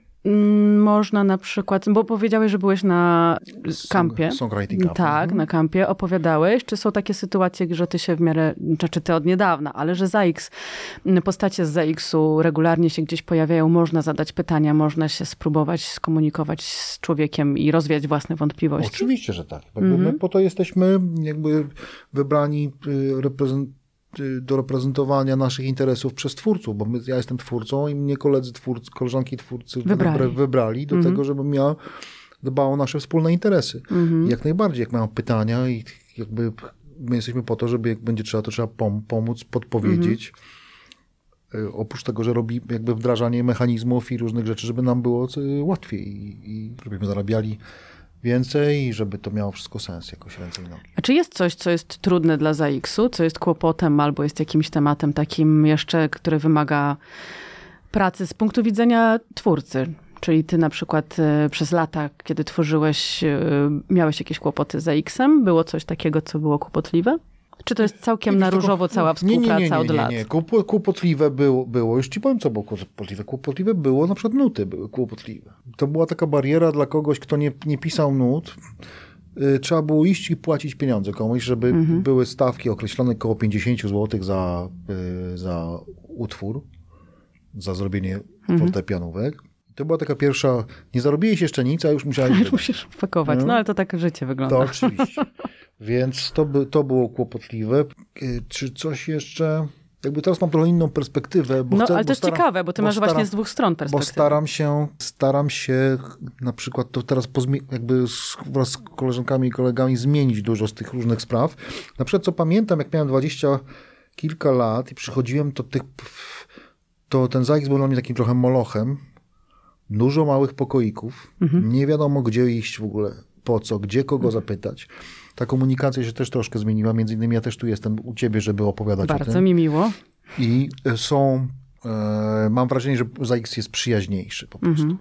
można na przykład, bo powiedziałeś, że byłeś na kampie. songwriting campie, Tak, mhm. na kampie opowiadałeś. Czy są takie sytuacje, że ty się w miarę, czy, czy ty od niedawna, ale że ZAX, m, postacie z ZAX-u regularnie się gdzieś pojawiają, można zadać pytania, można się spróbować skomunikować z człowiekiem i rozwiać własne wątpliwości? Oczywiście, że tak. Mhm. My po to jesteśmy jakby wybrani y, reprezent, y, do reprezentowania naszych interesów przez twórców, bo my, ja jestem twórcą i mnie koledzy twórcy, koleżanki twórcy Wybrali. wybra- wybrali do tego, żebym ja dbał o nasze wspólne interesy. I Jak najbardziej, jak mają pytania i jakby my jesteśmy po to, żeby jak będzie trzeba, to trzeba pom- pomóc, podpowiedzieć. Y, Oprócz tego, że robi jakby wdrażanie mechanizmów i różnych rzeczy, żeby nam było y, łatwiej i, i żebyśmy zarabiali więcej i żeby to miało wszystko sens jakoś ręce i nogi. A czy jest coś, co jest trudne dla ZAX-u, co jest kłopotem albo jest jakimś tematem takim jeszcze, który wymaga pracy z punktu widzenia twórcy? Czyli ty na przykład e, przez lata, kiedy tworzyłeś, e, miałeś jakieś kłopoty z ZAX-em? Było coś takiego, co było kłopotliwe? Czy to jest całkiem na różowo cała nie, nie, współpraca nie, nie, od nie, lat? Nie, Kłopo- kłopotliwe było, było, już ci powiem, co było kłopotliwe. Kłopotliwe było, na przykład nuty były kłopotliwe. To była taka bariera dla kogoś, kto nie, nie pisał nut. Y, Trzeba było iść i płacić pieniądze komuś, żeby Mhm. były stawki określone około 50 zł za, y, za utwór, za zrobienie Mhm. fortepianówek. To była taka pierwsza, nie zarobiłeś jeszcze nic, a już musiałeś wydać. Musisz pakować. No ale to tak życie wygląda. To oczywiście. Więc to, by, to było kłopotliwe. Y, Czy coś jeszcze? Jakby teraz mam trochę inną perspektywę. Bo no chcę, ale bo to jest staram- ciekawe, bo ty bo masz właśnie staram- z dwóch stron Bo perspektywy. staram się, staram się na przykład to teraz jakby z, wraz z koleżankami i kolegami zmienić dużo z tych różnych spraw. Na przykład co pamiętam, jak miałem dwadzieścia kilka lat i przychodziłem, to, tych, to ten ZAX był dla mnie takim trochę molochem. Dużo małych pokoików. Mhm. Nie wiadomo, gdzie iść w ogóle, po co, gdzie kogo zapytać. Ta komunikacja się też troszkę zmieniła. Między innymi ja też tu jestem u ciebie, żeby opowiadać o Bardzo tym. mi miło. I e, są, e, mam wrażenie, że ZAX jest przyjaźniejszy po prostu. Mhm.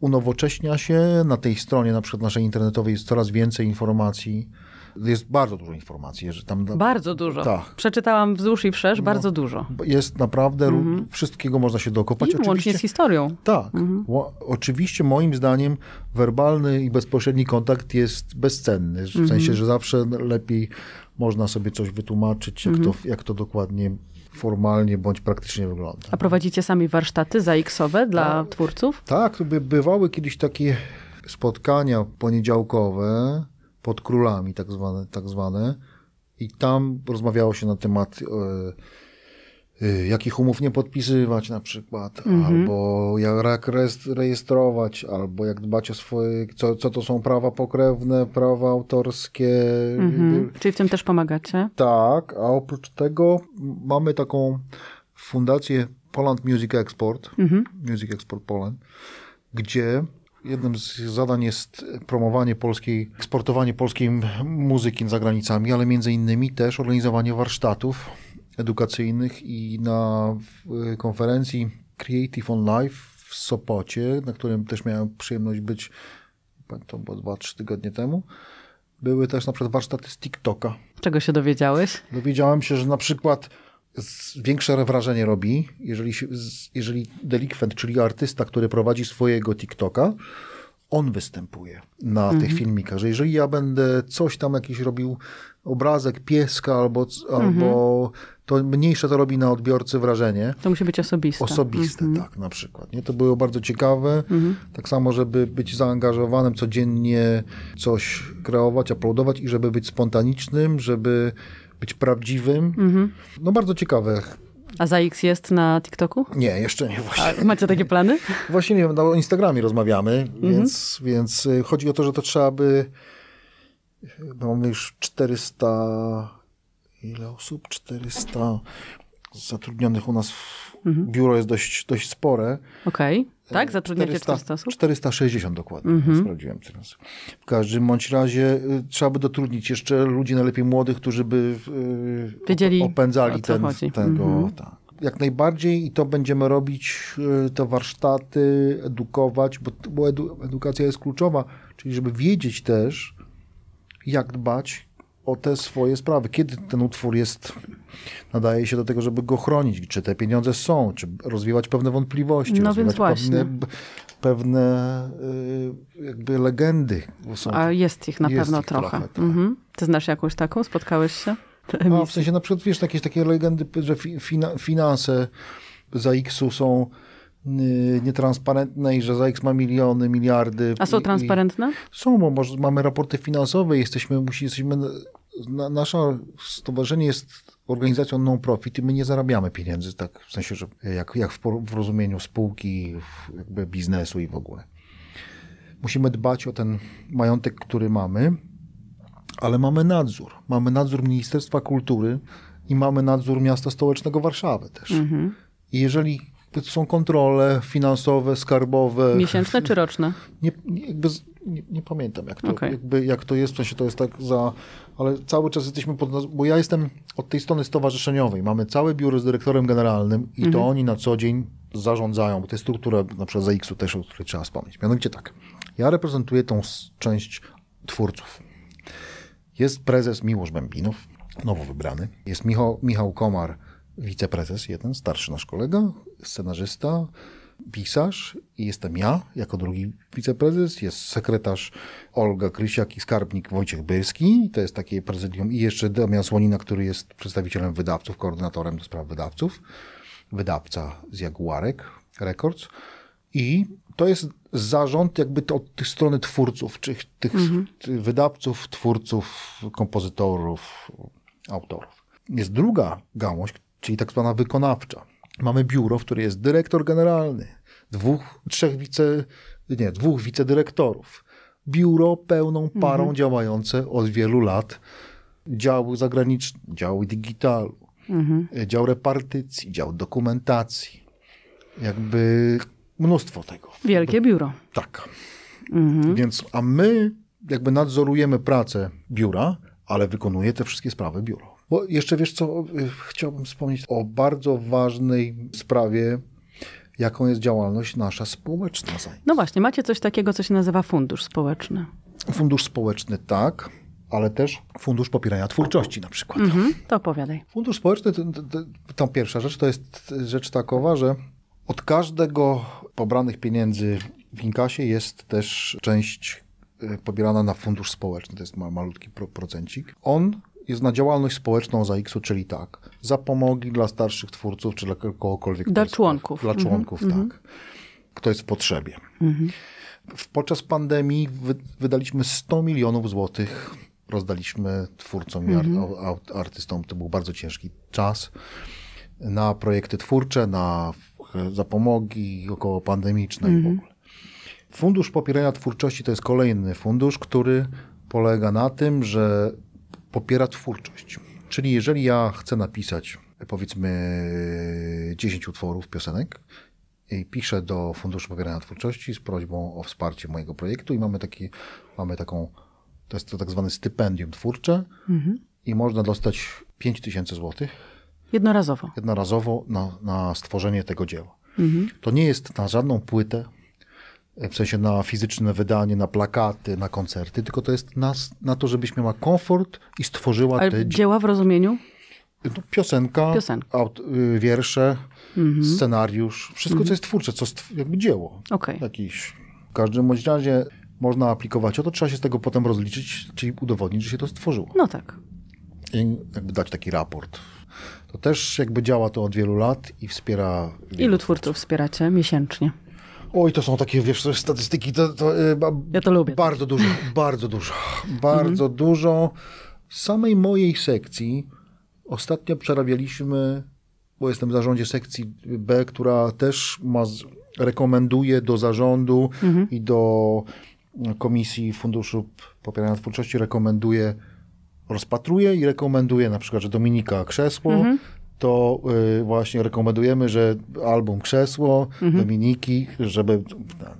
Unowocześnia się, na tej stronie na przykład naszej internetowej jest coraz więcej informacji. Jest bardzo dużo informacji. Że tam Bardzo dużo. Tak. Przeczytałam wzdłuż i wszerz, bardzo dużo. Jest naprawdę, ró- wszystkiego można się dokopać. I łącznie z historią. Tak. Ło- Oczywiście moim zdaniem werbalny i bezpośredni kontakt jest bezcenny. W sensie, że zawsze lepiej można sobie coś wytłumaczyć, jak, to, jak to dokładnie formalnie bądź praktycznie wygląda. A prowadzicie sami warsztaty ZAX-owe dla Tak. twórców? Tak, by bywały kiedyś takie spotkania poniedziałkowe pod królami, tak zwane, tak zwane. I tam rozmawiało się na temat e, e, jakich umów nie podpisywać na przykład, albo jak rejestr- rejestrować, albo jak dbać o swoje, co, co to są prawa pokrewne, prawa autorskie. Mhm. Czyli w tym też pomagacie? Tak, a oprócz tego mamy taką fundację Poland Music Export, Music Export Poland, gdzie jednym z zadań jest promowanie polskiej, eksportowanie polskiej muzyki za granicami, ale między innymi też organizowanie warsztatów edukacyjnych i na y, konferencji Creative on Life w Sopocie, na którym też miałem przyjemność być, to było 2-3 tygodnie temu, były też na przykład warsztaty z TikToka. Czego się dowiedziałeś? Dowiedziałem się, że na przykład większe wrażenie robi, jeżeli, jeżeli delikwent, czyli artysta, który prowadzi swojego TikToka, on występuje na tych filmikach, że jeżeli ja będę coś tam jakiś robił, obrazek pieska albo, c- albo to mniejsze to robi na odbiorcy wrażenie. To musi być osobiste. Osobiste, tak, na przykład. Nie? To było bardzo ciekawe. Tak samo, żeby być zaangażowanym codziennie, coś kreować, uploadować i żeby być spontanicznym, żeby być prawdziwym. No bardzo ciekawe. A ZAX jest na TikToku? Nie, jeszcze nie właśnie. A macie takie plany? Właśnie nie wiem, no, o Instagramie rozmawiamy, więc, więc y, chodzi o to, że to trzeba by... Chyba Mamy już 400... Ile osób? 400 zatrudnionych u nas. W, Biuro jest dość, dość spore. Okej. Tak? Zatrudniacie 400 osób? 460 dokładnie, sprawdziłem teraz. W każdym bądź razie y, trzeba by dotrudnić jeszcze ludzi, najlepiej młodych, którzy by y, Wiedzieli, op- opędzali ten, chodzi. tego. Mhm. Tak. Jak najbardziej i to będziemy robić, y, te warsztaty, edukować, bo, bo edu, edukacja jest kluczowa, czyli żeby wiedzieć też, jak dbać o te swoje sprawy. Kiedy ten utwór jest, nadaje się do tego, żeby go chronić, czy te pieniądze są, czy rozwiewać pewne wątpliwości, No więc właśnie. pewne, pewne y, jakby legendy. są- A jest ich na Jest pewno ich trochę. trochę, tak. Mhm. Ty znasz jakąś taką? Spotkałeś się? A, w sensie na przykład, wiesz, jakieś takie legendy, że fi, fina, finanse za X-u są nietransparentne i że za X ma miliony, miliardy. A są transparentne? Są, bo może mamy raporty finansowe, jesteśmy, musi, jesteśmy, na, nasze stowarzyszenie jest organizacją non-profit i my nie zarabiamy pieniędzy, tak w sensie, że jak, jak w, w rozumieniu spółki, jakby biznesu i w ogóle. Musimy dbać o ten majątek, który mamy, ale mamy nadzór. Mamy nadzór Ministerstwa Kultury i mamy nadzór Miasta Stołecznego Warszawy też. I jeżeli są kontrole finansowe, skarbowe, Miesięczne czy roczne? nie, nie, jakby nie, nie pamiętam, jak to, Okej. jakby, jak to jest, w sensie to jest tak za, ale cały czas jesteśmy pod, bo ja jestem od tej strony stowarzyszeniowej. Mamy całe biuro z dyrektorem generalnym i Mhm. to oni na co dzień zarządzają, bo to jest struktura na przykład za X-u też, o której trzeba wspomnieć. Mianowicie tak, ja reprezentuję tą część twórców. Jest prezes Miłosz Bębinów, nowo wybrany. Jest Michał, Michał Komar, wiceprezes, jeden, starszy nasz kolega, scenarzysta, pisarz i jestem ja, jako drugi wiceprezes. Jest sekretarz Olga Krysiak i skarbnik Wojciech Byrski. To jest takie prezydium. I jeszcze Damian Słonina, który jest przedstawicielem wydawców, koordynatorem do spraw wydawców. Wydawca z Jaguarek Records. I to jest zarząd jakby od tych strony twórców, czy tych tych wydawców, twórców, kompozytorów, autorów. Jest druga gałąź, czyli tak zwana wykonawcza. Mamy biuro, w którym jest dyrektor generalny, dwóch, trzech wice, nie, dwóch wicedyrektorów. Biuro pełną parą działające od wielu lat. Działy zagraniczne, działy digitalu, dział repartycji, dział dokumentacji. Jakby mnóstwo tego. Wielkie biuro. Tak. Więc, a my jakby nadzorujemy pracę biura, ale wykonuje te wszystkie sprawy biuro. Bo jeszcze wiesz co, y, chciałbym wspomnieć o bardzo ważnej sprawie, jaką jest działalność nasza społeczna. No właśnie, macie coś takiego, co się nazywa fundusz społeczny. Fundusz społeczny tak, ale też fundusz popierania twórczości na przykład. Mhm, to opowiadaj. Fundusz społeczny, to, to, to, tą pierwsza rzecz, to jest rzecz takowa, że od każdego pobranych pieniędzy w inkasie jest też część y, pobierana na fundusz społeczny, to jest ma, malutki pro, procencik. On jest na działalność społeczną za X-u, czyli tak, zapomogi dla starszych twórców, czy dla kogokolwiek. Dla członków. Dla Mhm, członków, tak. Kto jest w potrzebie. W- Podczas pandemii wy, wydaliśmy 100 milionów złotych, rozdaliśmy twórcom i ar, au- artystom. To był bardzo ciężki czas na projekty twórcze, na zapomogi około pandemiczne i w ogóle. Fundusz Popierania Twórczości to jest kolejny fundusz, który polega na tym, że popiera twórczość. Czyli jeżeli ja chcę napisać powiedzmy 10 utworów piosenek i piszę do Funduszu Popierania Twórczości z prośbą o wsparcie mojego projektu i mamy, taki, mamy taką, to jest to tak zwane stypendium twórcze i można dostać 5 tysięcy złotych Jednorazowo. jednorazowo na, na stworzenie tego dzieła. To nie jest na żadną płytę, w sensie na fizyczne wydanie, na plakaty, na koncerty, tylko to jest na, na to, żebyś miała komfort i stworzyła Ale te dzie- dzieła w rozumieniu? no, piosenka, Piosenka. Aut, y, wiersze, scenariusz, wszystko, co jest twórcze, co stw- jakby dzieło. Okej. Jakiś. W każdym bądź razie można aplikować o to, trzeba się z tego potem rozliczyć, czyli udowodnić, że się to stworzyło. No tak. I jakby dać taki raport. To też jakby działa to od wielu lat i wspiera Ilu twórców wspieracie miesięcznie? Oj, to są takie, wiesz, to statystyki, to, to y, Ja to lubię. Bardzo dużo, bardzo dużo, bardzo dużo. Z samej mojej sekcji ostatnio przerabialiśmy, bo jestem w zarządzie sekcji B, która też ma, rekomenduje do zarządu i do Komisji Funduszu Popierania Twórczości, rekomenduje, rozpatruje i rekomenduje na przykład, że Dominika Krzesło, to y, właśnie rekomendujemy, że album Krzesło, Dominiki, żeby,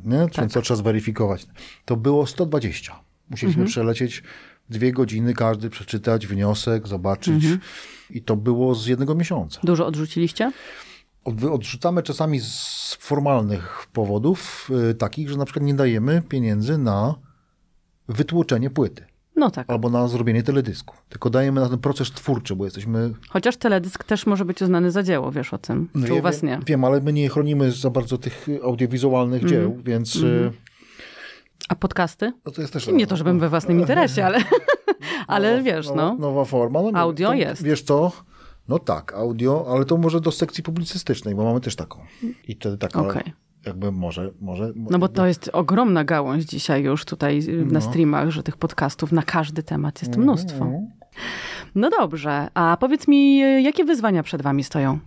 nie? Więc to trzeba zweryfikować. To było 120. Musieliśmy przelecieć dwie godziny, każdy przeczytać wniosek, zobaczyć. I to było z jednego miesiąca. Dużo odrzuciliście? Od- Odrzucamy czasami z formalnych powodów, y, takich, że na przykład nie dajemy pieniędzy na wytłoczenie płyty No tak. albo na zrobienie teledysku. Tylko dajemy na ten proces twórczy, bo jesteśmy Chociaż teledysk też może być uznany za dzieło, wiesz o tym. No Czy ja u was nie? Wiem, ale my nie chronimy za bardzo tych audiowizualnych Mhm. dzieł, więc y, A podcasty? no to jest też... Nie to, żebym we własnym interesie, ale, ale wiesz, nowa, no. Nowa forma. No, Audio to, jest. Wiesz co? No tak, audio, ale to może do sekcji publicystycznej, bo mamy też taką. I wtedy taka Okej. Jakby może... może No bo to jest ogromna gałąź dzisiaj już tutaj y, No. na streamach, że tych podcastów na każdy temat jest mnóstwo. Mhm. No dobrze, a powiedz mi, y, jakie wyzwania przed wami stoją?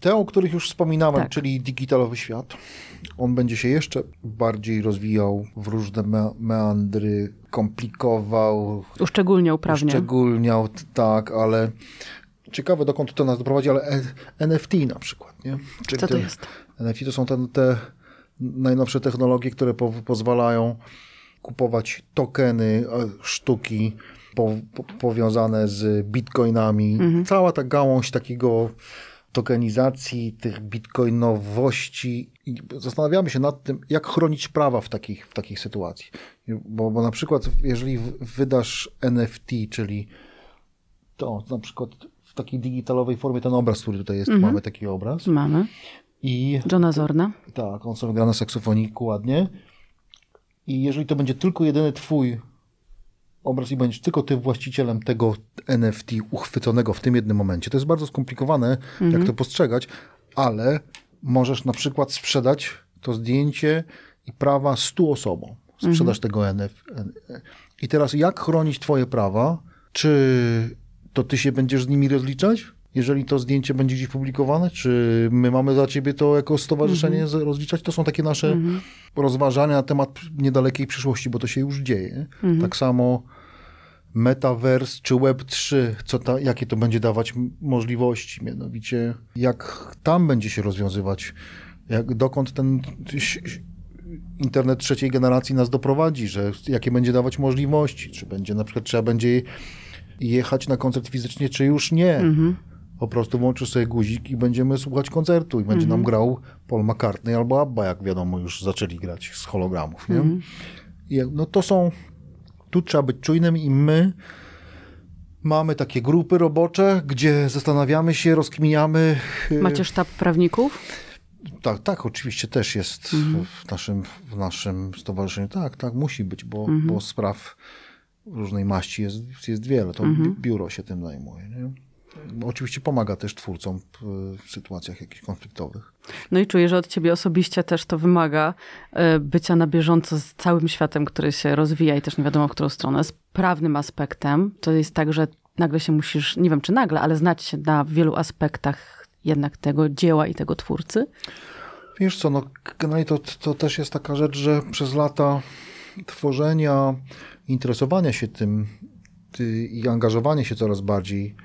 Te, o których już wspominałem, Tak. czyli digitalowy świat, on będzie się jeszcze bardziej rozwijał w różne me meandry, komplikował, Uszczególniał prawnie. uszczególniał, tak, ale ciekawe dokąd to nas doprowadzi, ale e- NFT na przykład, nie? Co to jest? NFT to są te, te najnowsze technologie, które po, pozwalają kupować tokeny, e, sztuki po, po, powiązane z bitcoinami. Mhm. Cała ta gałąź takiego tokenizacji, tych bitcoinowości. I zastanawiamy się nad tym, jak chronić prawa w takich, w takich sytuacji. Bo, bo na przykład, jeżeli wydasz NFT, czyli to na przykład w takiej digitalowej formie ten obraz, który tutaj jest, mamy taki obraz. Mamy. I Johna Zorna. tak, on sobie gra na saksofoniku ładnie. I jeżeli to będzie tylko jedyny twój obraz i będziesz tylko ty właścicielem tego NFT uchwyconego w tym jednym momencie, to jest bardzo skomplikowane, jak to postrzegać, ale możesz na przykład sprzedać to zdjęcie i prawa 100 osobom. Sprzedasz tego NFT. I teraz jak chronić twoje prawa? Czy to ty się będziesz z nimi rozliczać? Jeżeli to zdjęcie będzie gdzieś publikowane, czy my mamy za ciebie to jako stowarzyszenie z- rozliczać? To są takie nasze rozważania na temat niedalekiej przyszłości, bo to się już dzieje. Tak samo Metaverse czy Web3, co ta, jakie to będzie dawać możliwości, mianowicie jak tam będzie się rozwiązywać, jak, dokąd ten internet trzeciej generacji nas doprowadzi, że jakie będzie dawać możliwości, czy będzie na przykład trzeba będzie jechać na koncert fizycznie, czy już nie. Po prostu włączysz sobie guzik i będziemy słuchać koncertu i będzie nam grał Paul McCartney albo ABBA, jak wiadomo, już zaczęli grać z hologramów. Nie? I jak- no to są, tu trzeba być czujnym i my mamy takie grupy robocze, gdzie zastanawiamy się, rozkminiamy. y, Macie sztab prawników? tak, tak, oczywiście też jest w, naszym, w naszym stowarzyszeniu. Tak, tak, musi być, bo, Mhm. bo spraw różnej maści jest, jest wiele. To bi- biuro się tym zajmuje. Nie? Oczywiście pomaga też twórcom w, sytuacjach jakichś konfliktowych. No i czuję, że od ciebie osobiście też to wymaga e, bycia na bieżąco z całym światem, który się rozwija i też nie wiadomo w którą stronę. Z prawnym aspektem to jest tak, że nagle się musisz, nie wiem czy nagle, ale znać się na wielu aspektach jednak tego dzieła i tego twórcy. Wiesz co, no generalnie to, to też jest taka rzecz, że przez lata tworzenia, interesowania się tym ty, i angażowania się coraz bardziej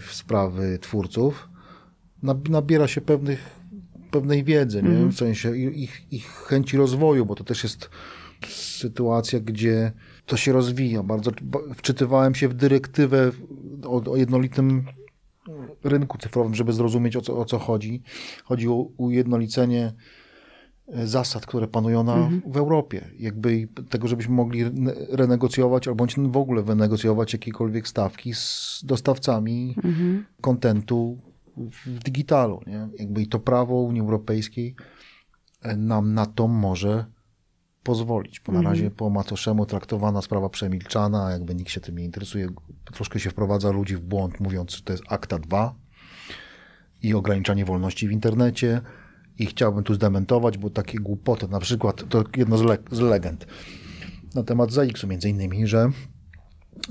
w sprawy twórców, nabiera się pewnych, pewnej wiedzy, nie? w sensie ich, ich chęci rozwoju, bo to też jest sytuacja, gdzie to się rozwija. Bardzo wczytywałem się w dyrektywę o, o jednolitym rynku cyfrowym, żeby zrozumieć o co, o co chodzi. Chodzi o ujednolicenie e, zasad, które panują na, mhm. w Europie. Jakby tego, żebyśmy mogli renegocjować albo w ogóle wynegocjować jakiekolwiek stawki z dostawcami mhm. kontentu w digitalu. Nie? Jakby i to prawo Unii Europejskiej e, nam na to może pozwolić, bo na mhm. razie po macoszemu traktowana sprawa przemilczana, jakby nikt się tym nie interesuje, troszkę się wprowadza ludzi w błąd, mówiąc, że to jest akta 2 i ograniczanie wolności w internecie i chciałbym tu zdementować, bo takie głupoty, na przykład, to jedno z, le z legend na temat ZX-u między innymi, że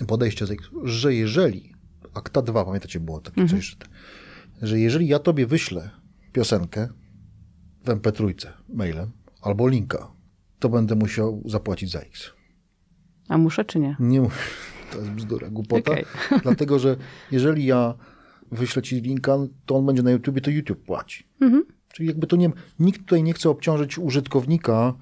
podejście ZX, że jeżeli akta 2, pamiętacie, było takie mhm. coś, że, że jeżeli ja tobie wyślę piosenkę w MP3 mailem albo linka to będę musiał zapłacić za X. A muszę czy nie? Nie muszę. To jest bzdura, głupota. Okay. Dlatego, że jeżeli ja wyślę ci linka, to on będzie na YouTube, to YouTube płaci. Mhm. Czyli jakby to nie, nikt tutaj nie chce obciążyć użytkownika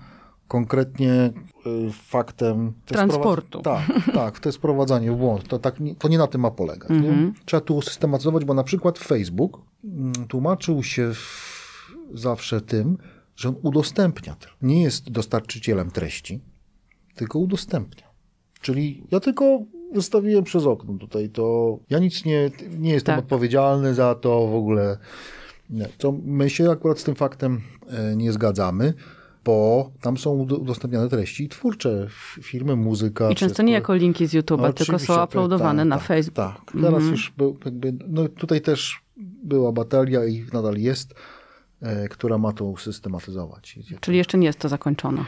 konkretnie y, faktem transportu. Tak, tak, to jest wprowadzanie w błąd. To, tak, to nie na tym ma polegać. Mhm. Trzeba tu usystematyzować, bo na przykład Facebook mm, tłumaczył się w, zawsze tym, że on udostępnia. Nie jest dostarczycielem treści, tylko udostępnia. Czyli ja tylko wystawiłem przez okno tutaj to. Ja nic nie, nie jestem tak. odpowiedzialny za to w ogóle. Nie. To my się akurat z tym faktem e, nie zgadzamy, bo tam są udostępniane treści twórcze, firmy, muzyka. I często wszystko. nie jako linki z YouTube'a, no, tylko są uploadowane tak, na tak, Facebook. Tak, teraz mhm. już był, jakby, no tutaj też była batalia i nadal jest E, która ma to usystematyzować. Czyli jeszcze nie jest to zakończone.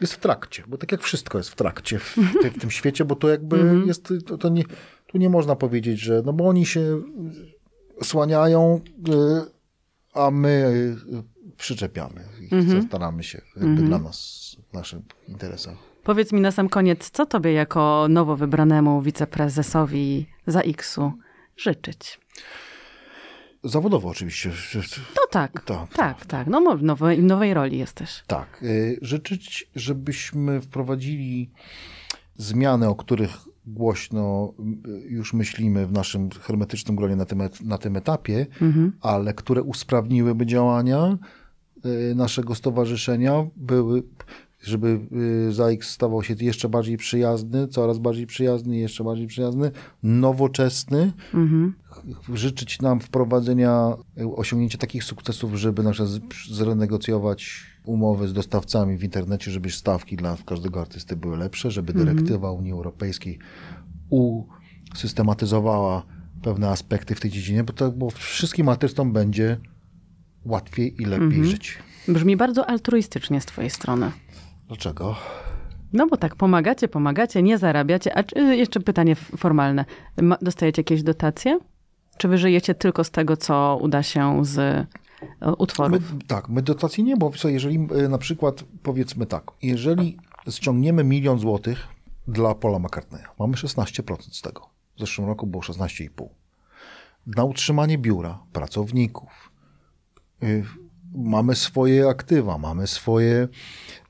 Jest w trakcie, bo tak jak wszystko jest w trakcie w, w tym świecie, bo to jakby mhm. jest, to, to, nie, tu nie można powiedzieć, że, no bo oni się słaniają, y, a my y, przyczepiamy i mhm. staramy się jakby mhm. dla nas, w naszych interesach. Powiedz mi na sam koniec, co tobie jako nowo wybranemu wiceprezesowi za X-u życzyć? Zawodowo oczywiście. No tak, tak, tak. tak. No w nowej, nowej roli jesteś. Tak. Y, życzyć, żebyśmy wprowadzili zmiany, o których głośno y, już myślimy w naszym hermetycznym gronie na tym, na tym etapie, mhm. ale które usprawniłyby działania y, naszego stowarzyszenia, były żeby y, ZAX stawał się jeszcze bardziej przyjazny, coraz bardziej przyjazny, jeszcze bardziej przyjazny, nowoczesny. Mhm. Życzyć nam wprowadzenia, y, osiągnięcia takich sukcesów, żeby na przykład zrenegocjować umowy z dostawcami w internecie, żeby stawki dla każdego artysty były lepsze, żeby mhm. dyrektywa mhm. Unii Europejskiej usystematyzowała pewne aspekty w tej dziedzinie, bo, to, bo wszystkim artystom będzie łatwiej i lepiej mhm. żyć. Brzmi bardzo altruistycznie z twojej strony. Dlaczego? No bo tak, pomagacie, pomagacie, nie zarabiacie. A czy, jeszcze pytanie formalne. Dostajecie jakieś dotacje? Czy wy żyjecie tylko z tego, co uda się z e, utworów? My, tak, my dotacji nie, bo co, jeżeli e, na przykład powiedzmy tak, jeżeli ściągniemy milion złotych dla Paula McCartneya, mamy 16% z tego. W zeszłym roku było 16,5. Na utrzymanie biura, pracowników, y, mamy swoje aktywa, mamy swoje y,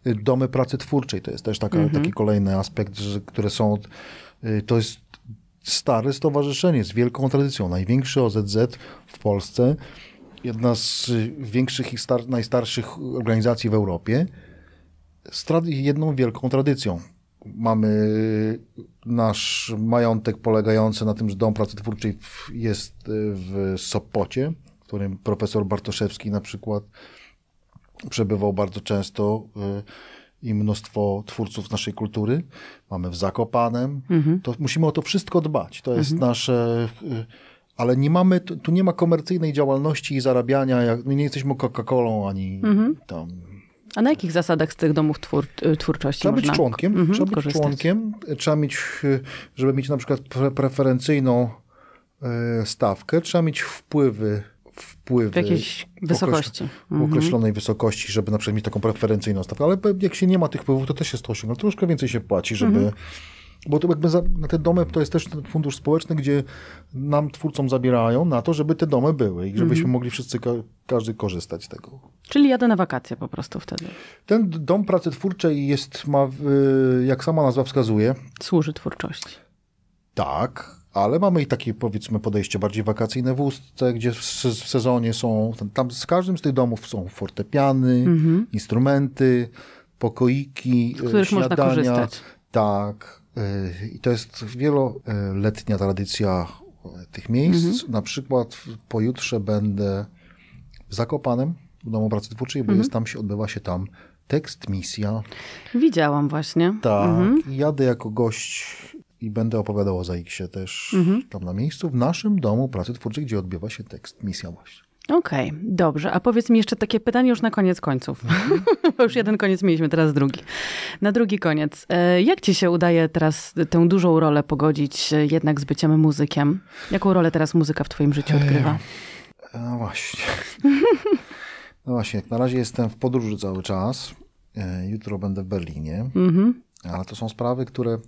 domy pracy twórczej. To jest też taka, mhm. taki kolejny aspekt, że, które są. Y, to jest stare stowarzyszenie z wielką tradycją. Największy OZZ w Polsce, jedna z większych i star- najstarszych organizacji w Europie, z jedną wielką tradycją. Mamy nasz majątek polegający na tym, że dom pracy twórczej jest w Sopocie, którym profesor Bartoszewski na przykład przebywał bardzo często y, i mnóstwo twórców naszej kultury. Mamy w Zakopanem. Mhm. To musimy o to wszystko dbać. To jest mhm. nasze... Y, ale nie mamy, tu nie ma komercyjnej działalności i zarabiania, jak, my nie jesteśmy Coca-Colą ani Mhm. tam. A na jakich zasadach z tych domów twór, y, twórczości Trzeba być można członkiem, mhm, trzeba być korzystać? członkiem, trzeba mieć, żeby mieć na przykład pre preferencyjną stawkę, trzeba mieć wpływy, wpływy W jakiejś określ- wysokości. w Mhm. określonej wysokości, żeby na przykład mieć taką preferencyjną stawkę, ale jak się nie ma tych wpływów, to też jest to osiągnąć. Troszkę więcej się płaci, żeby... Mhm. Bo to jakby za, na te domy to jest też fundusz społeczny, gdzie nam twórcom zabierają na to, żeby te domy były i żebyśmy Mhm. mogli wszyscy, ka każdy korzystać z tego. Czyli jadę na wakacje po prostu wtedy. Ten dom pracy twórczej jest, ma, y, jak sama nazwa wskazuje, Służy twórczości. Tak, ale mamy i takie powiedzmy podejście bardziej wakacyjne w Ustce, gdzie w, se- w sezonie są, tam z każdym z tych domów są fortepiany, instrumenty, pokoiki, Z których e, można śniadania. korzystać. Tak. e, I to jest wieloletnia tradycja e, tych miejsc. Na przykład pojutrze będę w Zakopanem, w Domu Pracy Twórczej, bo jest tam się, odbywa się tam tekst, misja. Widziałam właśnie. Tak, i jadę jako gość i będę opowiadał o ZAX-ie też tam na miejscu, w naszym domu pracy twórczej, gdzie odbywa się tekst, misja właśnie. Okej, dobrze. A powiedz mi jeszcze takie pytanie już na koniec końców. Bo już jeden koniec mieliśmy, teraz drugi. Na drugi koniec. E, Jak ci się udaje teraz tę dużą rolę pogodzić e, jednak z byciem muzykiem? Jaką rolę teraz muzyka w twoim życiu odgrywa? No właśnie. No właśnie, na razie jestem w podróży cały czas. E, Jutro będę w Berlinie, Mhm. ale to są sprawy, które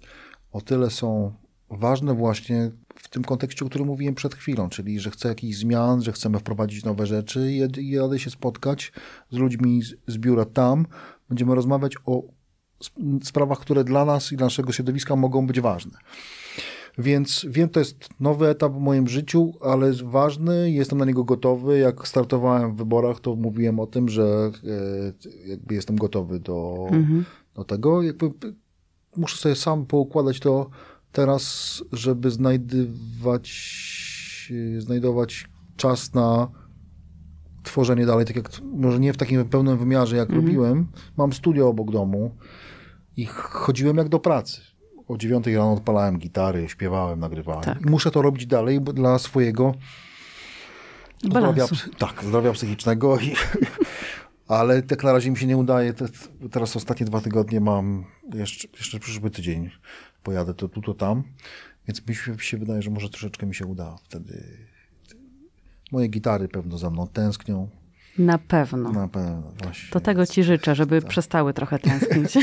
o tyle są ważne właśnie w tym kontekście, o którym mówiłem przed chwilą, czyli że chcę jakichś zmian, że chcemy wprowadzić nowe rzeczy i jad- i jadę się spotkać z ludźmi z, z biura tam. Będziemy rozmawiać o sp- sprawach, które dla nas i naszego środowiska mogą być ważne. Więc wiem, to jest nowy etap w moim życiu, ale jest ważny, jestem na niego gotowy. Jak startowałem w wyborach, to mówiłem o tym, że e, jakby jestem gotowy do, do tego. Jakby muszę sobie sam poukładać to teraz, żeby znajdywać, znajdować czas na tworzenie dalej, tak jak może nie w takim pełnym wymiarze, jak robiłem. Mam studio obok domu i chodziłem jak do pracy. O dziewiątej rano odpalałem gitary, śpiewałem, nagrywałem. Tak. Muszę to robić dalej bo dla swojego zdrowia, Balansu. tak, zdrowia psychicznego. I, ale tak na razie mi się nie udaje. Te, teraz ostatnie dwa tygodnie mam, jeszcze, jeszcze przyszły tydzień pojadę to tu, to tam. Więc mi się, się wydaje, że może troszeczkę mi się uda wtedy. Moje gitary pewno za mną tęsknią. Na pewno. Na pewno, właśnie. To tego ci życzę, żeby przestały trochę tęsknić.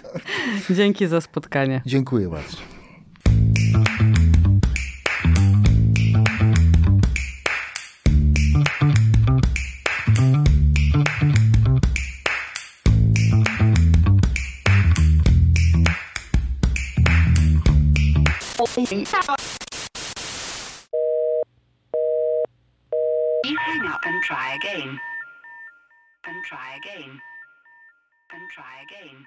Dzięki za spotkanie. Dziękuję bardzo. Please hang up and try again. And try again. And try again.